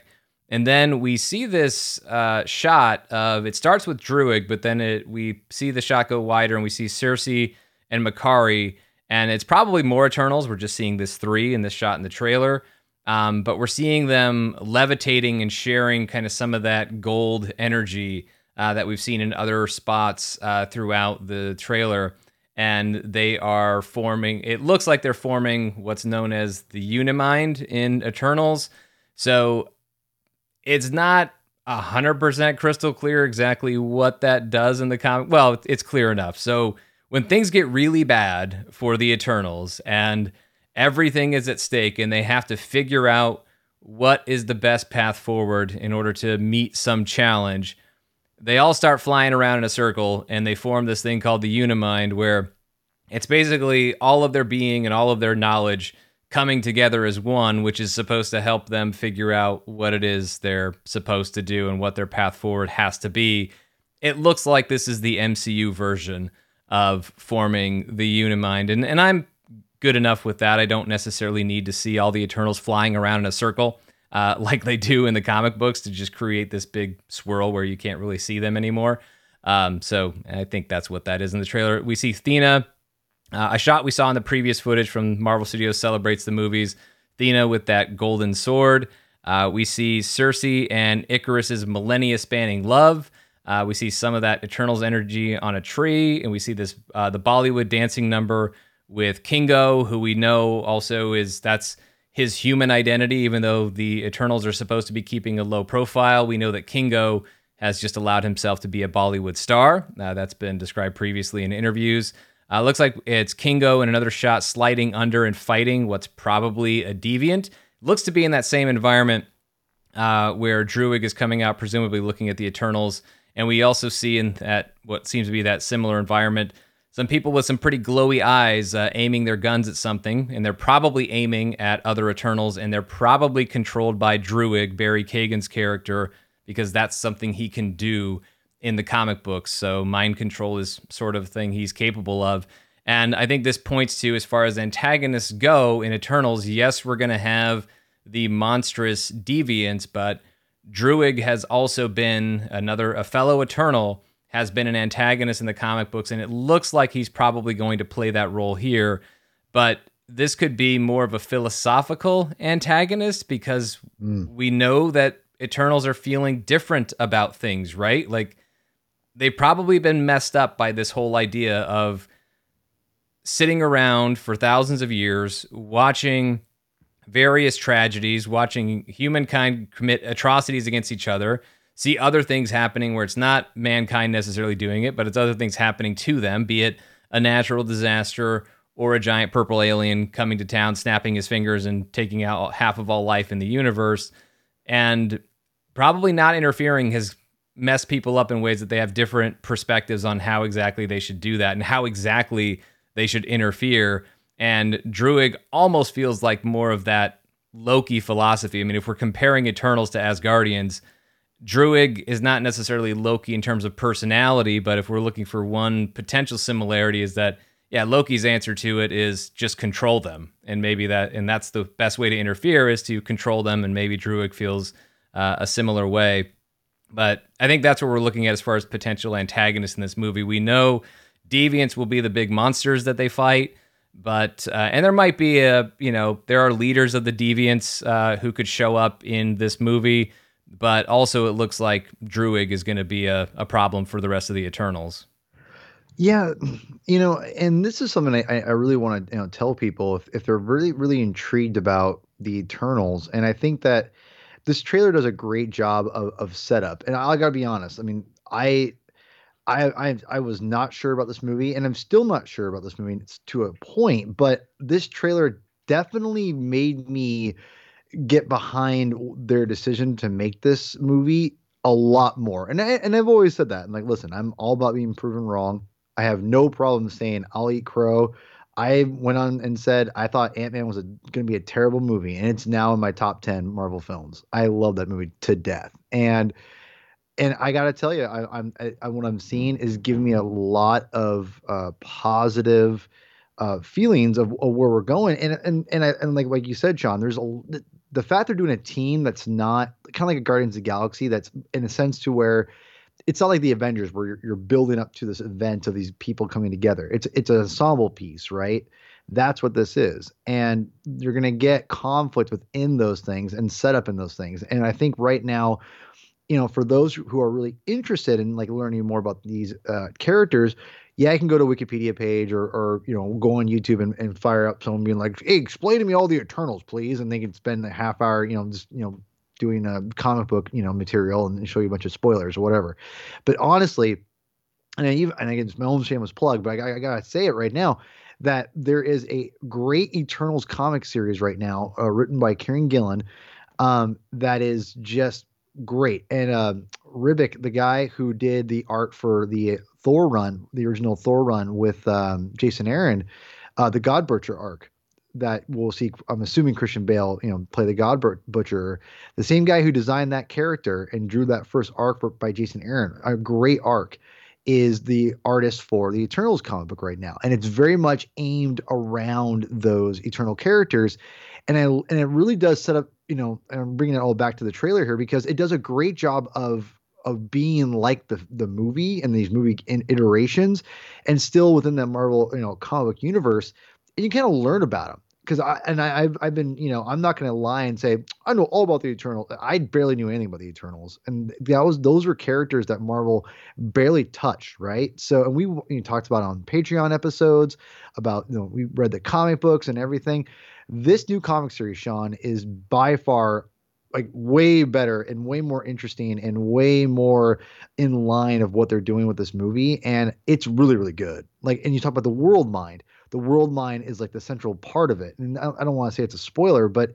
And then we see this uh, shot of it starts with Druig, but then it we see the shot go wider and we see Sersi and Makkari, and it's probably more Eternals. We're just seeing this three in this shot in the trailer. Um, but we're seeing them levitating and sharing kind of some of that gold energy uh, that we've seen in other spots uh, throughout the trailer. And they are forming, it looks like they're forming what's known as the Unimind in Eternals. So it's not hundred percent crystal clear exactly what that does in the comic. Well, it's clear enough. So when things get really bad for the Eternals and everything is at stake and they have to figure out what is the best path forward in order to meet some challenge, they all start flying around in a circle and they form this thing called the Unimind where it's basically all of their being and all of their knowledge coming together as one, which is supposed to help them figure out what it is they're supposed to do and what their path forward has to be. It looks like this is the MCU version of forming the Unimind. And, and I'm good enough with that. I don't necessarily need to see all the Eternals flying around in a circle uh, (laughs) like they do in the comic books to just create this big swirl where you can't really see them anymore. Um, so I think that's what that is in the trailer. We see Thena uh, a shot we saw in the previous footage from Marvel Studios celebrates the movies. Thena with that golden sword. Uh, we see Sersi and Ikaris's millennia spanning love. Uh, we see some of that Eternals energy on a tree, and we see this uh, the Bollywood dancing number with Kingo, who we know also is that's his human identity. Even though the Eternals are supposed to be keeping a low profile, we know that Kingo has just allowed himself to be a Bollywood star. Uh, that's been described previously in interviews. Uh, looks like it's Kingo in another shot sliding under and fighting what's probably a deviant. Looks to be in that same environment uh, where Druig is coming out, presumably looking at the Eternals. And we also see in that what seems to be that similar environment some people with some pretty glowy eyes uh, aiming their guns at something, and they're probably aiming at other Eternals, and they're probably controlled by Druig, Barry Keoghan's character, because that's something he can do in the comic books. So mind control is sort of thing he's capable of. And I think this points to, as far as antagonists go in Eternals, yes, we're going to have the monstrous deviants, but Druig has also been another, a fellow Eternal, has been an antagonist in the comic books, and it looks like he's probably going to play that role here. But this could be more of a philosophical antagonist because mm. we know that Eternals are feeling different about things, right? Like they've probably been messed up by this whole idea of sitting around for thousands of years watching various tragedies, watching humankind commit atrocities against each other, see other things happening where it's not mankind necessarily doing it, but it's other things happening to them, be it a natural disaster or a giant purple alien coming to town, snapping his fingers and taking out half of all life in the universe. And probably not interfering has mess people up in ways that they have different perspectives on how exactly they should do that and how exactly they should interfere. And Druig almost feels like more of that Loki philosophy. I mean, if we're comparing Eternals to Asgardians, Druig is not necessarily Loki in terms of personality, but if we're looking for one potential similarity, is that yeah, Loki's answer to it is just control them, and maybe that, and that's the best way to interfere is to control them, and maybe Druig feels uh, a similar way. But I think that's what we're looking at as far as potential antagonists in this movie. We know deviants will be the big monsters that they fight, but uh, and there might be a you know there are leaders of the deviants uh, who could show up in this movie, but also it looks like Druig is going to be a, a problem for the rest of the Eternals. Yeah, you know, and this is something I, I really want to you know, tell people if, if they're really, really intrigued about the Eternals. And I think that this trailer does a great job of, of setup. And I gotta be honest. I mean, I, I, I, I was not sure about this movie, and I'm still not sure about this movie it's to a point. But this trailer definitely made me get behind their decision to make this movie a lot more. And I, and I've always said that. I'm like, listen, I'm all about being proven wrong. I have no problem saying I'll eat crow. I went on and said I thought Ant Man was going to be a terrible movie, and it's now in my top ten Marvel films. I love that movie to death, and and I got to tell you, I, am what I'm seeing is giving me a lot of uh, positive uh, feelings of, of, where we're going, and and and I, and like like you said, Sean, there's a the, the fact they're doing a team that's not kind of like a Guardians of the Galaxy, that's in a sense to where it's not like the Avengers where you're, you're building up to this event of these people coming together. It's it's an ensemble piece, right? That's what this is, and you're gonna get conflict within those things and set up in those things. And I think right now, you know, for those who are really interested in like learning more about these uh, characters, yeah, I can go to Wikipedia page or, or you know, go on YouTube and, and fire up someone being like, "Hey, explain to me all the Eternals, please," and they can spend a half hour, you know, just you know, doing a comic book, you know, material and show you a bunch of spoilers or whatever. But honestly, and I even and again, it's my own shameless plug, but I, I gotta say it right now that there is a great Eternals comic series right now, uh, written by Kieron Gillen, um, that is just great. And um, Ribic, the guy who did the art for the Thor run, the original Thor run with um, Jason Aaron, uh, the God Butcher arc, that we'll see. I'm assuming Christian Bale, you know, play the God Butcher, the same guy who designed that character and drew that first arc by Jason Aaron, a great arc, is the artist for the Eternals comic book right now, and it's very much aimed around those Eternal characters, and I and it really does set up, you know, I'm bringing it all back to the trailer here because it does a great job of of being like the the movie and these movie iterations, and still within that Marvel, you know, comic universe and you kind of learn about them because I and I, have I've been you know I'm not going to lie and say I know all about the Eternals. I barely knew anything about the Eternals, and that was those were characters that Marvel barely touched, right? So and we you talked about on Patreon episodes about you know we read the comic books and everything. This new comic series, Sean, is by far like way better and way more interesting and way more in line of what they're doing with this movie and it's really really good like and you talk about the world mind the world mind is like the central part of it. And I, I don't want to say it's a spoiler, but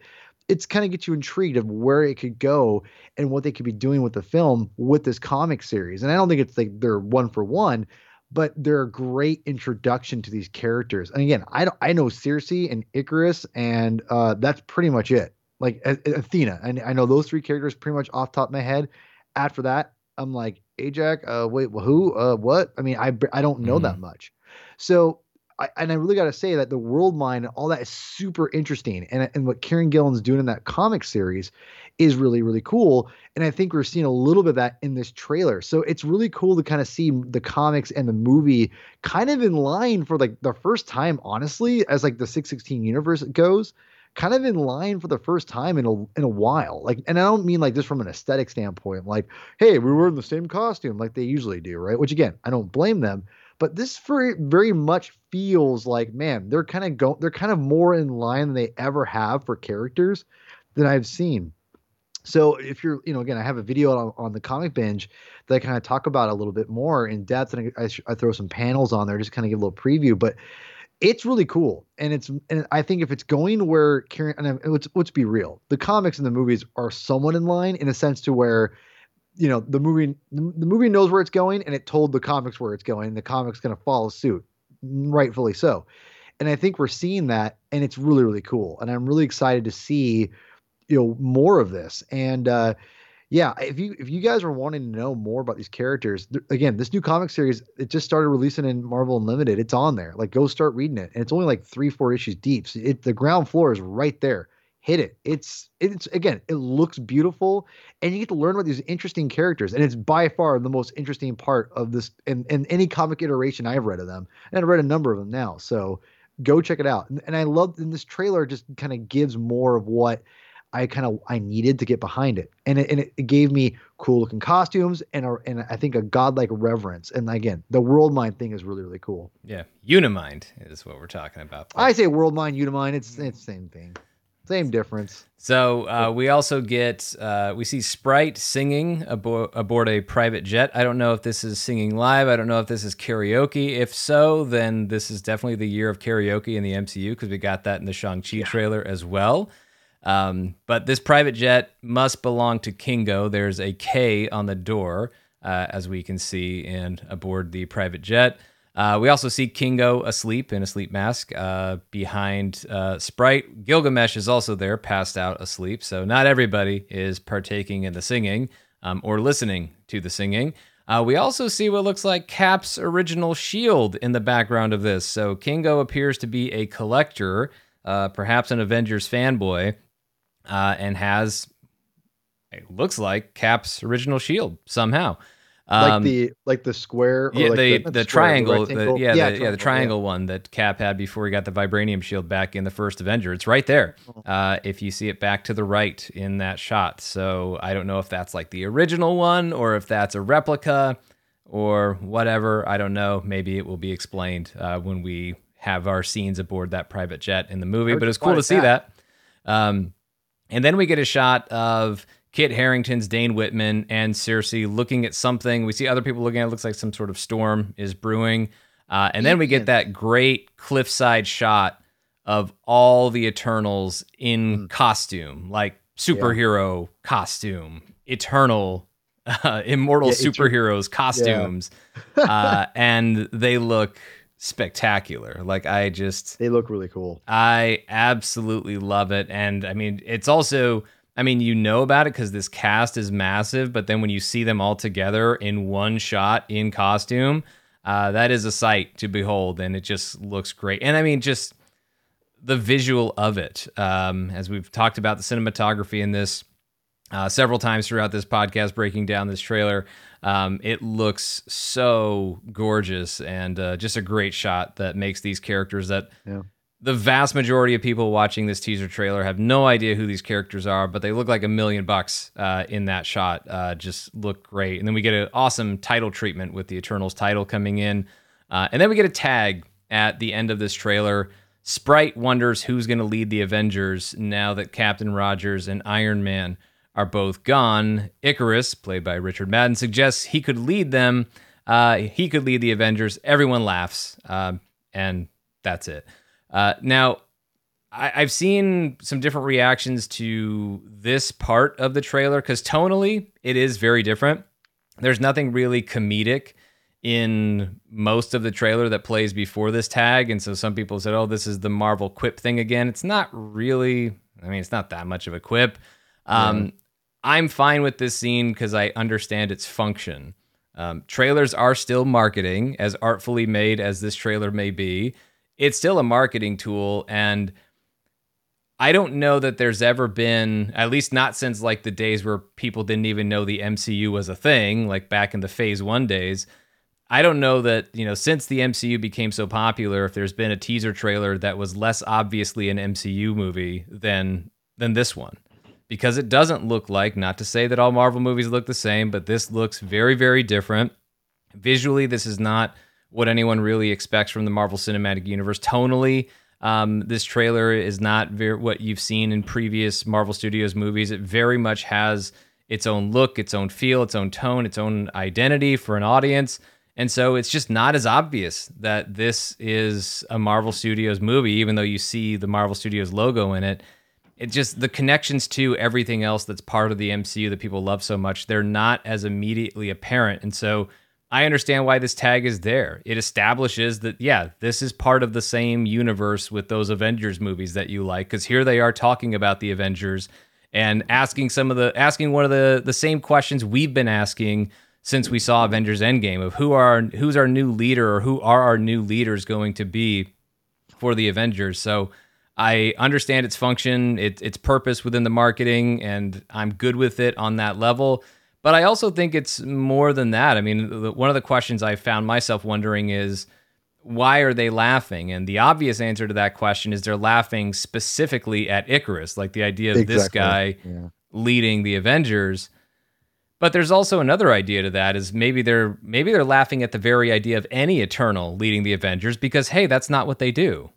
it's kind of gets you intrigued of where it could go and what they could be doing with the film with this comic series. And I don't think it's like they're one for one, but they're a great introduction to these characters. And again, I don't, I know Sersi and Ikaris, and uh, that's pretty much it. Like Athena, and I know those three characters pretty much off top of my head. After that, I'm like Ajax. Uh, wait, who? Uh, what? I mean, I I don't know mm-hmm. that much. So I, and I really got to say that the world mind and all that is super interesting. And, and what Kieron Gillen's doing in that comic series is really, really cool. And I think we're seeing a little bit of that in this trailer. So it's really cool to kind of see the comics and the movie kind of in line for like the first time, honestly, as like the 616 universe goes kind of in line for the first time in a in a while. Like, and I don't mean like just from an aesthetic standpoint, like, hey, we were in the same costume like they usually do, right? Which again, I don't blame them. But this very very much feels like man, they're kind of go they're kind of more in line than they ever have for characters than I've seen. So if you're, you know, again, I have a video on, on the comic binge that I kind of talk about a little bit more in depth, and I, I, throw some panels on there, just kind of give a little preview. But it's really cool, and it's, and I think if it's going where Kieron, and let's let's be real, the comics and the movies are somewhat in line in a sense to where you know the movie the movie knows where it's going and it told the comics where it's going and the comics going to follow suit rightfully so and i think we're seeing that and it's really really cool and i'm really excited to see you know more of this and uh yeah, if you if you guys are wanting to know more about these characters, th- again, this new comic series it just started releasing in Marvel Unlimited. It's on there. Like, go start reading it, and it's only like three four issues deep. So it, the ground floor is right there. Hit it. It's it's again, it looks beautiful, and you get to learn about these interesting characters, and it's by far the most interesting part of this in, in any comic iteration I've read of them, and I've read a number of them now. So go check it out. And, and I love and this trailer just kind of gives more of what I kind of I needed to get behind it, and it, and it gave me cool looking costumes and a, and I think a godlike reverence. And again, the world mind thing is really really cool. Yeah, Unimind is what we're talking about. I say world mind, Unimind. It's it's the same thing, same difference. So uh, we also get uh, we see Sprite singing abo- aboard a private jet. I don't know if this is singing live. I don't know if this is karaoke. If so, then this is definitely the year of karaoke in the MCU because we got that in the Shang Chi yeah. trailer as well. Um, but this private jet must belong to Kingo. There's a K on the door, uh, as we can see, and aboard the private jet. Uh, we also see Kingo asleep in a sleep mask uh, behind uh, Sprite. Gilgamesh is also there, passed out asleep. So not everybody is partaking in the singing um, or listening to the singing. Uh, we also see what looks like Cap's original shield in the background of this. So Kingo appears to be a collector, uh, perhaps an Avengers fanboy uh, and has it looks like Cap's original shield somehow. Um, like the like the square, yeah, like the, the, the, triangle, the, yeah, yeah, the, triangle, yeah, the triangle yeah. one that Cap had before he got the vibranium shield back in the first Avenger. It's right there. Oh. Uh, if you see it back to the right in that shot, so I don't know if that's like the original one or if that's a replica or whatever. I don't know. Maybe it will be explained uh, when we have our scenes aboard that private jet in the movie. But it's cool to see that. that. Um, and then we get a shot of Kit Harington's Dane Whitman and Sersi looking at something. We see other people looking at it. it looks like some sort of storm is brewing. Uh, and then we get that great cliffside shot of all the Eternals in mm. costume, like superhero yeah. costume, eternal, (laughs) uh, immortal yeah, superheroes costumes. Yeah. (laughs) uh, and they look spectacular. Like I just they look really cool. I absolutely love it and I mean it's also I mean you know about it cuz this cast is massive, but then when you see them all together in one shot in costume, uh, that is a sight to behold and it just looks great. And I mean just the visual of it um, as we've talked about the cinematography in this uh, several times throughout this podcast breaking down this trailer um, it looks so gorgeous and uh, just a great shot that makes these characters that yeah. The vast majority of people watching this teaser trailer have no idea who these characters are, but they look like a million bucks uh, in that shot. Uh, just look great. And then we get an awesome title treatment with the Eternals title coming in. Uh, and then we get a tag at the end of this trailer. Sprite wonders who's going to lead the Avengers now that Captain Rogers and Iron Man are both gone. Ikaris, played by Richard Madden, suggests he could lead them. Uh, he could lead the Avengers. Everyone laughs, uh, and that's it. Uh, now, I, have seen some different reactions to this part of the trailer because tonally, it is very different. There's nothing really comedic in most of the trailer that plays before this tag. And so some people said, oh, this is the Marvel quip thing again. It's not really, I mean, it's not that much of a quip. Um, I'm fine with this scene because I understand its function. Um, trailers are still marketing, as artfully made as this trailer may be. It's still a marketing tool, and I don't know that there's ever been, at least not since like the days where people didn't even know the MCU was a thing, like back in the Phase One days. I don't know that you know since the MCU became so popular, if there's been a teaser trailer that was less obviously an MCU movie than than this one because it doesn't look like, not to say that all Marvel movies look the same, but this looks very, very different. Visually, this is not what anyone really expects from the Marvel Cinematic Universe. Tonally, um, this trailer is not what you've seen in previous Marvel Studios movies. It very much has its own look, its own feel, its own tone, its own identity for an audience. And so it's just not as obvious that this is a Marvel Studios movie, even though you see the Marvel Studios logo in it it just the connections to everything else that's part of the MCU that people love so much, they're not as immediately apparent. And so I understand why this tag is there. It establishes that, yeah, this is part of the same universe with those Avengers movies that you like, because here they are talking about the Avengers and asking some of the asking one of the the same questions we've been asking since we saw Avengers Endgame of who are who's our new leader or who are our new leaders going to be for the Avengers. So I understand its function, it, its purpose within the marketing, and I'm good with it on that level. But I also think it's more than that. I mean, the, one of the questions I found myself wondering is why are they laughing? And the obvious answer to that question is they're laughing specifically at Ikaris, like the idea of exactly. this guy yeah. leading the Avengers. But there's also another idea to that is maybe they're maybe they're laughing at the very idea of any Eternal leading the Avengers because hey, that's not what they do.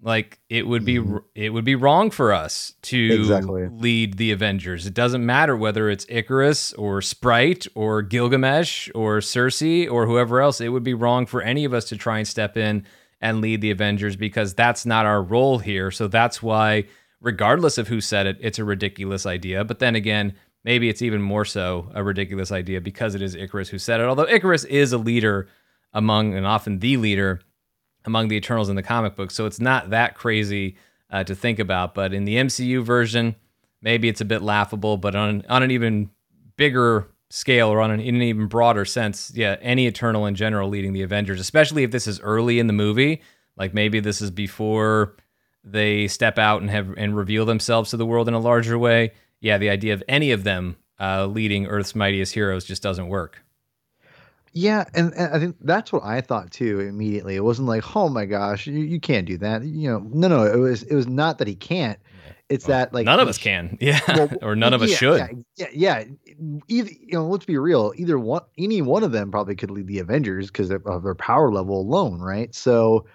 Like it would be mm. it would be wrong for us to exactly. lead the Avengers. It doesn't matter whether it's Ikaris or Sprite or Gilgamesh or Sersi or whoever else. It would be wrong for any of us to try and step in and lead the Avengers because that's not our role here. So that's why regardless of who said it, it's a ridiculous idea. But then again, maybe it's even more so a ridiculous idea because it is Ikaris who said it. Although Ikaris is a leader among and often the leader among the Eternals in the comic book, so it's not that crazy uh, to think about. But in the MCU version, maybe it's a bit laughable. But on on an even bigger scale or on an, in an even broader sense, yeah, any Eternal in general leading the Avengers, especially if this is early in the movie, like maybe this is before they step out and have and reveal themselves to the world in a larger way yeah, the idea of any of them uh, leading Earth's mightiest heroes just doesn't work. Yeah, and, and, I think that's what I thought too immediately. It wasn't like, oh my gosh, you, you can't do that. You know, no, no, it was it was not that he can't. It's well, that like none of us can, (laughs) yeah, well, (laughs) or none of us should. Yeah, yeah, yeah. Either you know, let's be real. Either one, any one of them probably could lead the Avengers because of their power level alone, right? So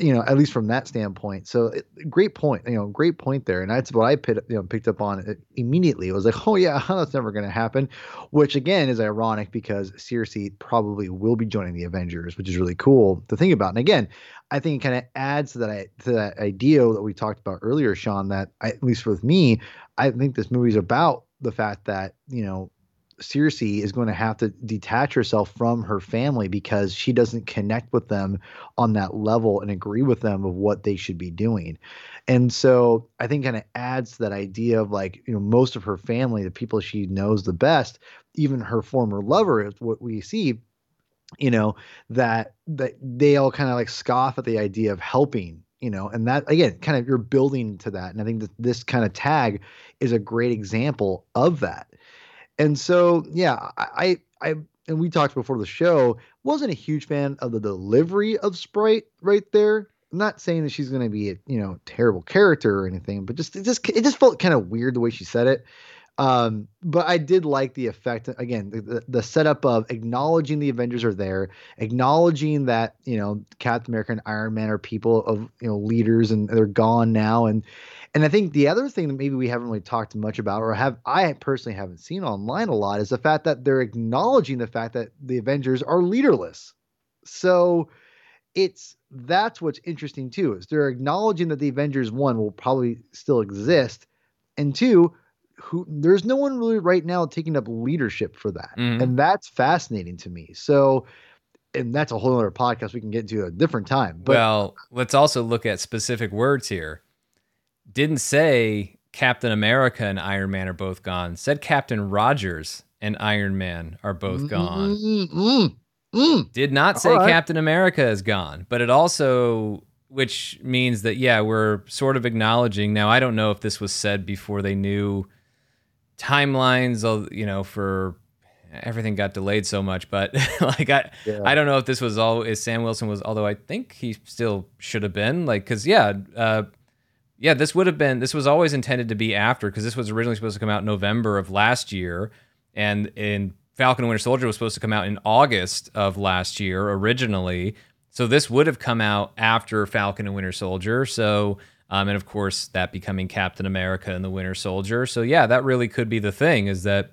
you know, at least from that standpoint. So great point, you know, great point there. And that's what I picked, you know, picked up on uh, immediately. It was like, (laughs) oh yeah, (laughs) that's never going to happen, which again is ironic because Sersi probably will be joining the Avengers, which is really cool to think about. And again, I think it kind of adds to that to that idea that we talked about earlier, Sean. That I, at least with me, I think this movie is about the fact that you know Sersi is going to have to detach herself from her family because she doesn't connect with them on that level and agree with them of what they should be doing. And so I think kind of adds to that idea of like, you know, most of her family, the people she knows the best, even her former lover is what we see, you know, that that they all kind of like scoff at the idea of helping you know and that again kind of you're building to that and i think that this kind of tag is a great example of that and so, yeah, I, I, and we talked before the show, wasn't a huge fan of the delivery of Sprite right there. I'm not saying that she's going to be a you know terrible character or anything, but just it just it just felt kind of weird the way she said it. Um, but I did like the effect again, the, the setup of acknowledging the Avengers are there, acknowledging that you know Captain America and Iron Man are people of you know leaders and they're gone now, and and I think the other thing that maybe we haven't really talked much about, or have I personally haven't seen online a lot, is the fact that they're acknowledging the fact that the Avengers are leaderless. So it's that's what's interesting too, is they're acknowledging that the Avengers one will probably still exist, and two, who there's no one really right now taking up leadership for that, mm-hmm. and that's fascinating to me. So and that's a whole other podcast we can get into a different time. But, well, let's also look at specific words here didn't say Captain America and Iron Man are both gone. Said Captain Rogers and Iron Man are both gone. Mm, mm, Did not say right. Captain America is gone, but it also which means that yeah, we're sort of acknowledging now. I don't know if this was said before they knew timelines, you know, for everything got delayed so much, but (laughs) like I yeah. I don't know if this was all is Sam Wilson was although I think he still should have been like cuz yeah, uh, yeah, this would have been this was always intended to be after because this was originally supposed to come out in November of last year, and in Falcon and Winter Soldier was supposed to come out in August of last year originally. So this would have come out after Falcon and Winter Soldier. So um, and of course that becoming Captain America and the Winter Soldier. So yeah, that really could be the thing is that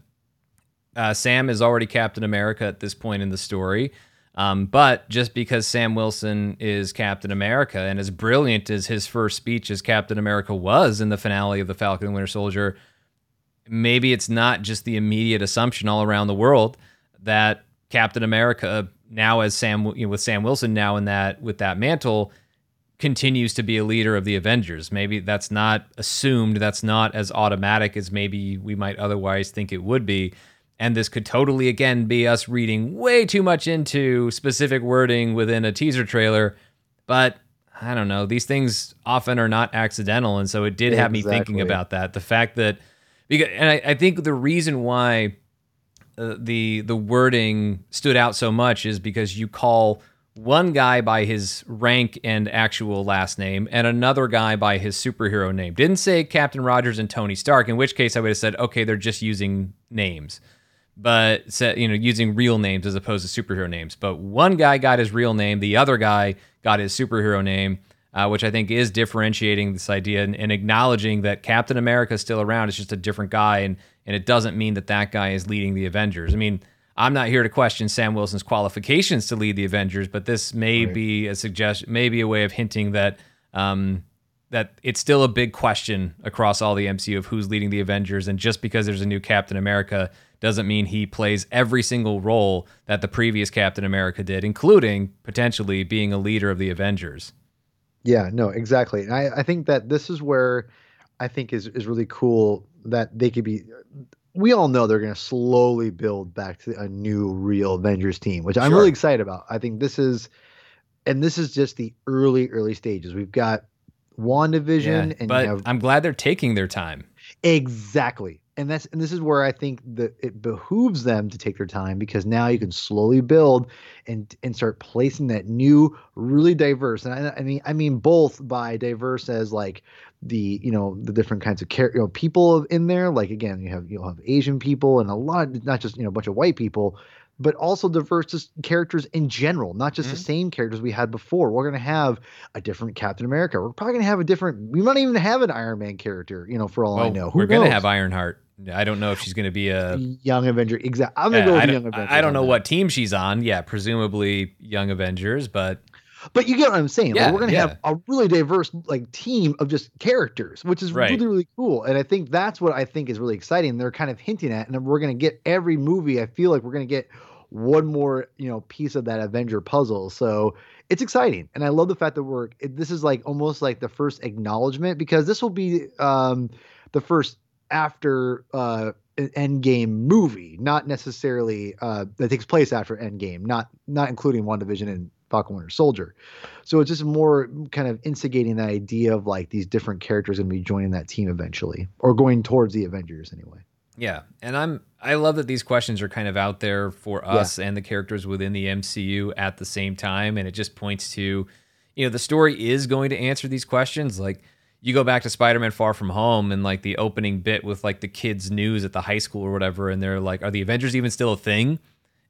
uh, Sam is already Captain America at this point in the story. Um, but just because Sam Wilson is Captain America and as brilliant as his first speech as Captain America was in the finale of the Falcon and Winter Soldier, maybe it's not just the immediate assumption all around the world that Captain America now as Sam you know, with Sam Wilson now in that with that mantle continues to be a leader of the Avengers. Maybe that's not assumed, that's not as automatic as maybe we might otherwise think it would be. And this could totally, again, be us reading way too much into specific wording within a teaser trailer. But I don't know. These things often are not accidental. And so it did have exactly. me thinking about that. The fact that, because, and I, I think the reason why uh, the the wording stood out so much is because you call one guy by his rank and actual last name and another guy by his superhero name. Didn't say Captain Rogers and Tony Stark, in which case I would have said, okay, they're just using names but you know using real names as opposed to superhero names. But one guy got his real name, the other guy got his superhero name, uh, which I think is differentiating this idea and, and, acknowledging that Captain America is still around. It's just a different guy, and and it doesn't mean that that guy is leading the Avengers. I mean. I'm not here to question Sam Wilson's qualifications to lead the Avengers, but this may right. be a suggestion, maybe a way of hinting that um, that it's still a big question across all the MCU of who's leading the Avengers, and just because there's a new Captain America doesn't mean he plays every single role that the previous Captain America did, including potentially being a leader of the Avengers. Yeah, no, exactly. And I, I think that this is where I think is is really cool that they could be we all know they're going to slowly build back to a new real Avengers team, which I'm really excited about. I think this is and this is just the early early stages. We've got WandaVision yeah, and but have, I'm glad they're taking their time. Exactly and that's and this is where I think that it behooves them to take their time because now you can slowly build and and start placing that new, really diverse. And I, I mean, I mean both by diverse as like the you know the different kinds of care you know people in there. Like again, you have you'll have Asian people and a lot, not just you know a bunch of white people, but also diverse characters in general, not just mm-hmm. the same characters we had before. We're going to have a different Captain America. We're probably going to have a different, we might even have an Iron Man character, you know, for all well, I know. Who we're going to have Ironheart. I don't know if she's going to be a young Avenger. Exactly. I'm going to yeah, go with Young Avengers. I don't know what team she's on. Yeah, presumably Young Avengers, but but you get what I'm saying. Yeah, like we're going to yeah. have a really diverse like team of just characters, which is right. really really cool. And I think that's what I think is really exciting. They're kind of hinting at, and we're going to get every movie. I feel like we're going to get one more you know piece of that Avenger puzzle. So it's exciting, and I love the fact that we're. This is like almost like the first acknowledgement because this will be um the first after uh, an Endgame movie, not necessarily uh, that takes place after Endgame, not not including WandaVision and Falcon Winter Soldier. So it's just more kind of instigating that idea of like these different characters going to be joining that team eventually, or going towards the Avengers anyway. Yeah, and I'm I love that these questions are kind of out there for us yeah. and the characters within the MCU at the same time, and it just points to, you know, the story is going to answer these questions like you go back to Spider-Man Far From Home and like the opening bit with like the kids news at the high school or whatever and they're like are the Avengers even still a thing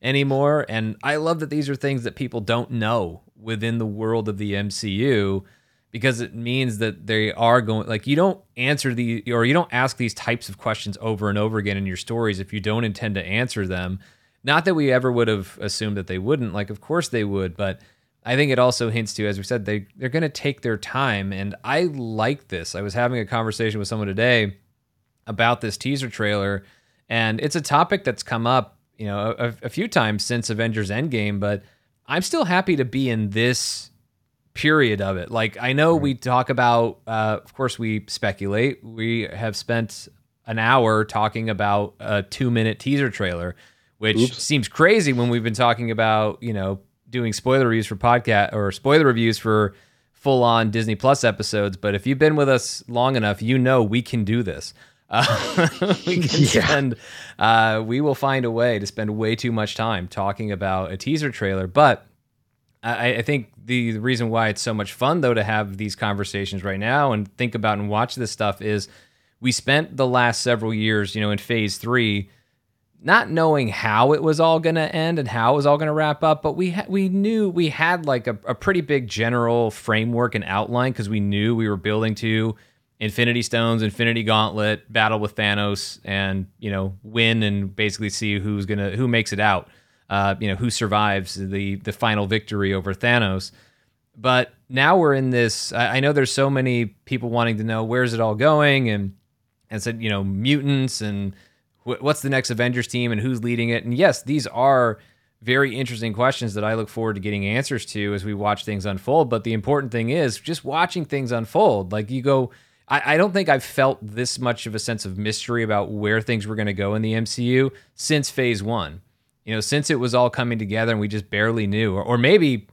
anymore. And I love that these are things that people don't know within the world of the MCU because it means that they are going like you don't answer the or you don't ask these types of questions over and over again in your stories if you don't intend to answer them. Not that we ever would have assumed that they wouldn't. Like of course they would. But I think it also hints to, as we said, they they're going to take their time, and I like this. I was having a conversation with someone today about this teaser trailer, and it's a topic that's come up, you know, a, a few times since Avengers Endgame. But I'm still happy to be in this period of it. Like I know we talk about, uh, of course, we speculate. We have spent an hour talking about a two minute teaser trailer, which Oops. seems crazy when we've been talking about, you know, doing spoiler reviews for podcast or spoiler reviews for full on Disney Plus episodes. But if you've been with us long enough, you know we can do this. Uh, (laughs) we can yeah. spend, uh, we will find a way to spend way too much time talking about a teaser trailer. But I, I think the, the reason why it's so much fun, though, to have these conversations right now and think about and watch this stuff is we spent the last several years, you know, in phase three not knowing how it was all going to end and how it was all going to wrap up, but we ha- we knew we had like a, a pretty big general framework and outline because we knew we were building to Infinity Stones, Infinity Gauntlet, battle with Thanos, and you know win and basically see who's gonna who makes it out. Uh, you know who survives the the final victory over Thanos. But now we're in this. I, I know there's so many people wanting to know where's it all going, and and said you know mutants and what's the next Avengers team and who's leading it. And yes, these are very interesting questions that I look forward to getting answers to as we watch things unfold. But the important thing is just watching things unfold. Like you go, I, I don't think I've felt this much of a sense of mystery about where things were going to go in the MCU since phase one. You know, since it was all coming together and we just barely knew, or, or maybe,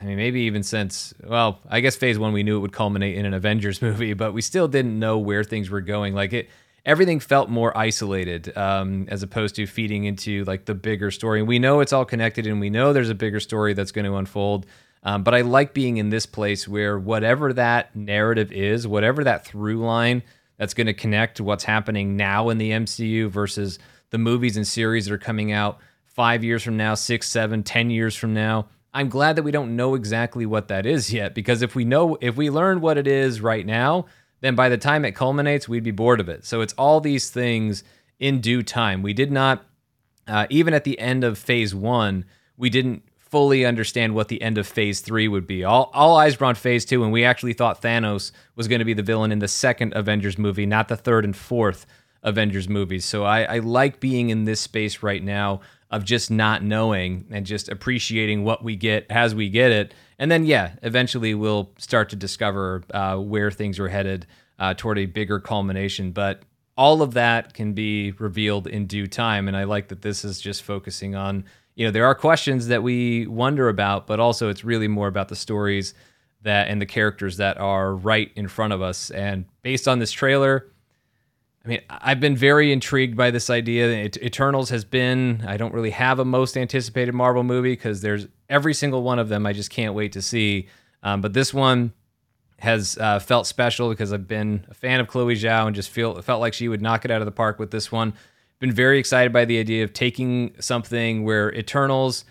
I mean, maybe even since, well, I guess phase one, we knew it would culminate in an Avengers (laughs) movie, but we still didn't know where things were going. Like it, everything felt more isolated um, as opposed to feeding into like the bigger story. And we know it's all connected, and we know there's a bigger story that's going to unfold. Um, but I like being in this place where whatever that narrative is, whatever that through line that's going to connect to what's happening now in the MCU versus the movies and series that are coming out five years from now, six, seven, ten years from now. I'm glad that we don't know exactly what that is yet because if we know, if we learn what it is right now, then by the time it culminates, we'd be bored of it. So it's all these things in due time. We did not, uh, even at the end of phase one, we didn't fully understand what the end of phase three would be. All, all eyes were on phase two, and we actually thought Thanos was going to be the villain in the second Avengers movie, not the third and fourth Avengers movies. So I, I like being in this space right now of just not knowing and just appreciating what we get as we get it and then yeah, eventually we'll start to discover uh, where things are headed uh, toward a bigger culmination. But all of that can be revealed in due time, and I like that this is just focusing on you know there are questions that we wonder about, but also it's really more about the stories that and the characters that are right in front of us. And based on this trailer, I mean, I've been very intrigued by this idea. Eternals has been, I don't really have a most anticipated Marvel movie because there's every single one of them I just can't wait to see. Um, but this one has uh, felt special because I've been a fan of Chloe Zhao and just feel felt like she would knock it out of the park with this one. Been very excited by the idea of taking something where Eternals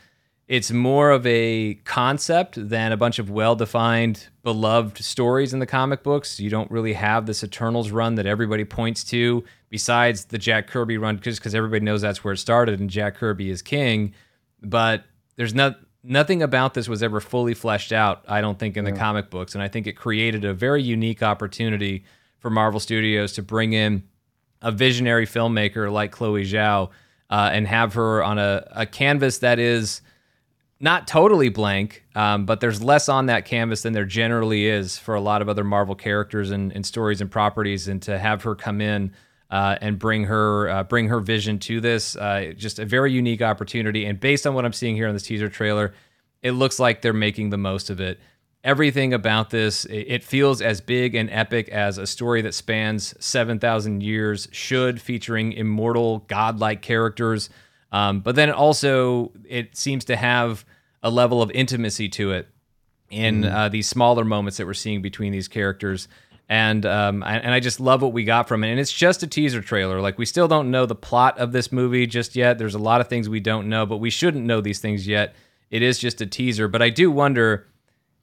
it's more of a concept than a bunch of well-defined beloved stories in the comic books. You don't really have this eternals run that everybody points to besides the jack kirby run just because everybody knows that's where it started and jack kirby is king. But there's not nothing about this was ever fully fleshed out i don't think in yeah. the comic books. And i think it created a very unique opportunity for marvel studios to bring in a visionary filmmaker like chloe zhao uh, and have her on a, a canvas that is not totally blank, um, but there's less on that canvas than there generally is for a lot of other Marvel characters and, and stories and properties. And to have her come in uh, and bring her uh, bring her vision to this, uh, just a very unique opportunity. And based on what I'm seeing here in this teaser trailer, it looks like they're making the most of it. Everything about this, it feels as big and epic as a story that spans 7,000 years should, featuring immortal, godlike characters. Um, but then also, it seems to have a level of intimacy to it in mm. uh, these smaller moments that we're seeing between these characters. And um, I, and I just love what we got from it. And it's just a teaser trailer. Like we still don't know the plot of this movie just yet. There's a lot of things we don't know, but we shouldn't know these things yet. It is just a teaser. But I do wonder,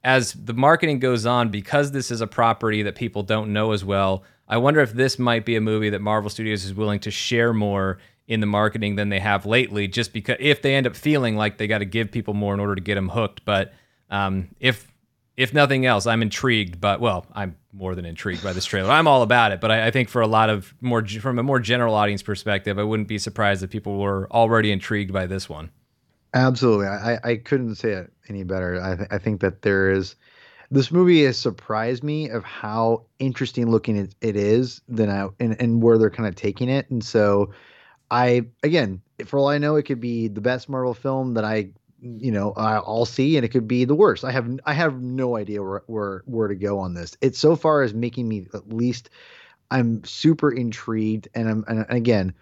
as the marketing goes on, because this is a property that people don't know as well. I wonder if this might be a movie that Marvel Studios is willing to share more in the marketing than they have lately, just because if they end up feeling like they got to give people more in order to get them hooked. But um, if if nothing else, I'm intrigued. But well, I'm more than intrigued by this trailer. I'm all about it. But I, I think for a lot of more from a more general audience perspective, I wouldn't be surprised if people were already intrigued by this one. Absolutely, I, I couldn't say it any better. I, th- I think that there is this movie has surprised me of how interesting looking it, it is than I and, and where they're kind of taking it. And so I again, for all I know, it could be the best Marvel film that I, you know, I'll see, and it could be the worst. I have I have no idea where where where to go on this. It so far is making me at least I'm super intrigued, and I'm and again,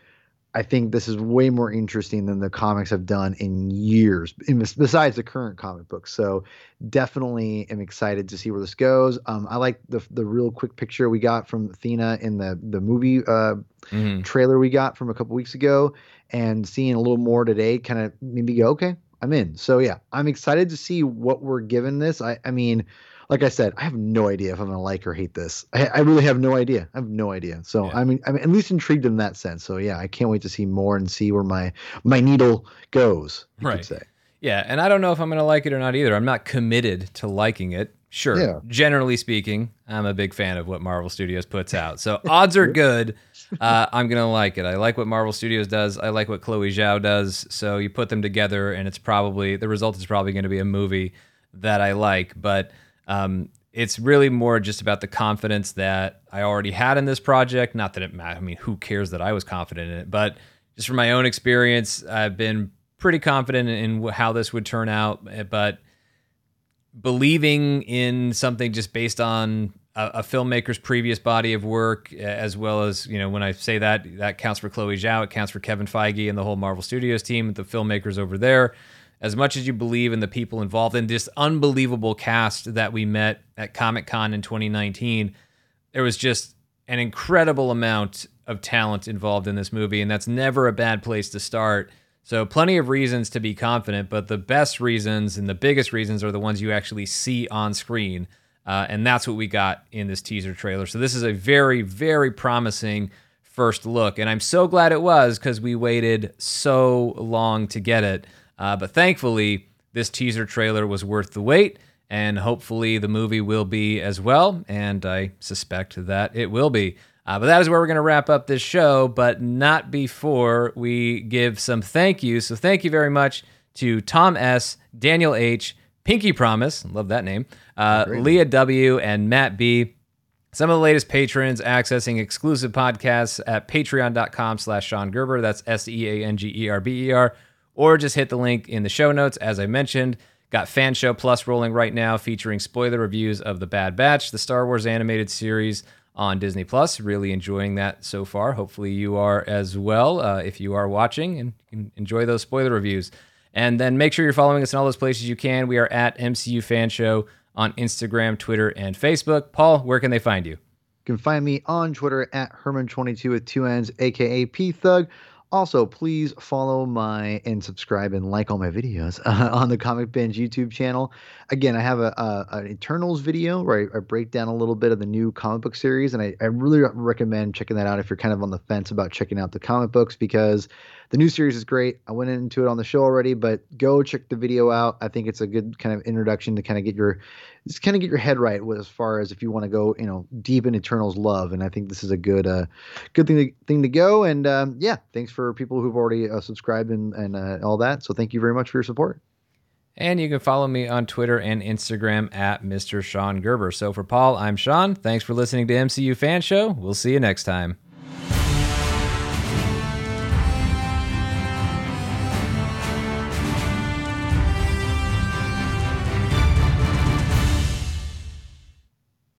I think this is way more interesting than the comics have done in years, besides the current comic books. So definitely am excited to see where this goes. Um, I like the the real quick picture we got from Athena in the the movie uh, mm-hmm. trailer we got from a couple weeks ago, and seeing a little more today kind of made me go, okay, I'm in. So yeah, I'm excited to see what we're given this. I I mean like I said, I have no idea if I'm gonna like or hate this. I, I really have no idea. I have no idea. So yeah. I mean, I'm at least intrigued in that sense. So yeah, I can't wait to see more and see where my my needle goes. right. say. Yeah, and I don't know if I'm gonna like it or not either. I'm not committed to liking it. Sure. Yeah. Generally speaking, I'm a big fan of what Marvel Studios puts out. So odds are (laughs) good. uh, I'm gonna like it. I like what Marvel Studios does. I like what Chloe Zhao does. So you put them together, and it's probably the result is probably going to be a movie that I like. But um, it's really more just about the confidence that I already had in this project. Not that it matters. I mean, who cares that I was confident in it? But just from my own experience, I've been pretty confident in how this would turn out. But believing in something just based on a, a, filmmaker's previous body of work, as well as you know, when I say that, that counts for Chloe Zhao, it counts for Kevin Feige and the whole Marvel Studios team, the filmmakers over there. As much as you believe in the people involved in this unbelievable cast that we met at Comic Con in 2019, there was just an incredible amount of talent involved in this movie, and that's never a bad place to start so, plenty of reasons to be confident, but the best reasons and the biggest reasons are the ones you actually see on screen. Uh, and that's what we got in this teaser trailer. So, this is a very, very promising first look. And I'm so glad it was because we waited so long to get it. Uh, but thankfully, this teaser trailer was worth the wait. And hopefully, the movie will be as well. And I suspect that it will be. Uh, but that is where we're going to wrap up this show, but not before we give some thank yous. So thank you very much to Tom S., Daniel H., Pinky Promise, love that name, uh, Leah W., and Matt B. Some of the latest patrons accessing exclusive podcasts at patreon.com slash Sean Gerber. That's S-E-A-N-G-E-R-B-E-R. Or just hit the link in the show notes. As I mentioned, got Fan Show Plus rolling right now featuring spoiler reviews of The Bad Batch, the Star Wars animated series on Disney Plus. Really enjoying that so far. Hopefully, you are as well uh, if you are watching and enjoy those spoiler reviews. And then make sure you're following us in all those places you can. We are at MCU Fan Show on Instagram, Twitter, and Facebook. Paul, where can they find you? You can find me on Twitter at Herman22 with two N's, aka P Thug. Also, please follow my and subscribe and like all my videos (laughs) uh, on the Comic Binge YouTube channel. Again, I have a, a an Eternals video where I, I, break down a little bit of the new comic book series, and I, I really recommend checking that out if you're kind of on the fence about checking out the comic books because the new series is great. I went into it on the show already, but go check the video out. I think it's a good kind of introduction to kind of get your just kind of get your head right as far as if you want to go, you know, deep in Eternals love. And I think this is a good uh good thing to, thing to go. And um, yeah, thanks for people who've already uh, subscribed and and uh, all that. So thank you very much for your support. And you can follow me on Twitter and Instagram at Mr. Sean Gerber. So for Paul, I'm Sean. Thanks for listening to MCU Fan Show. We'll see you next time.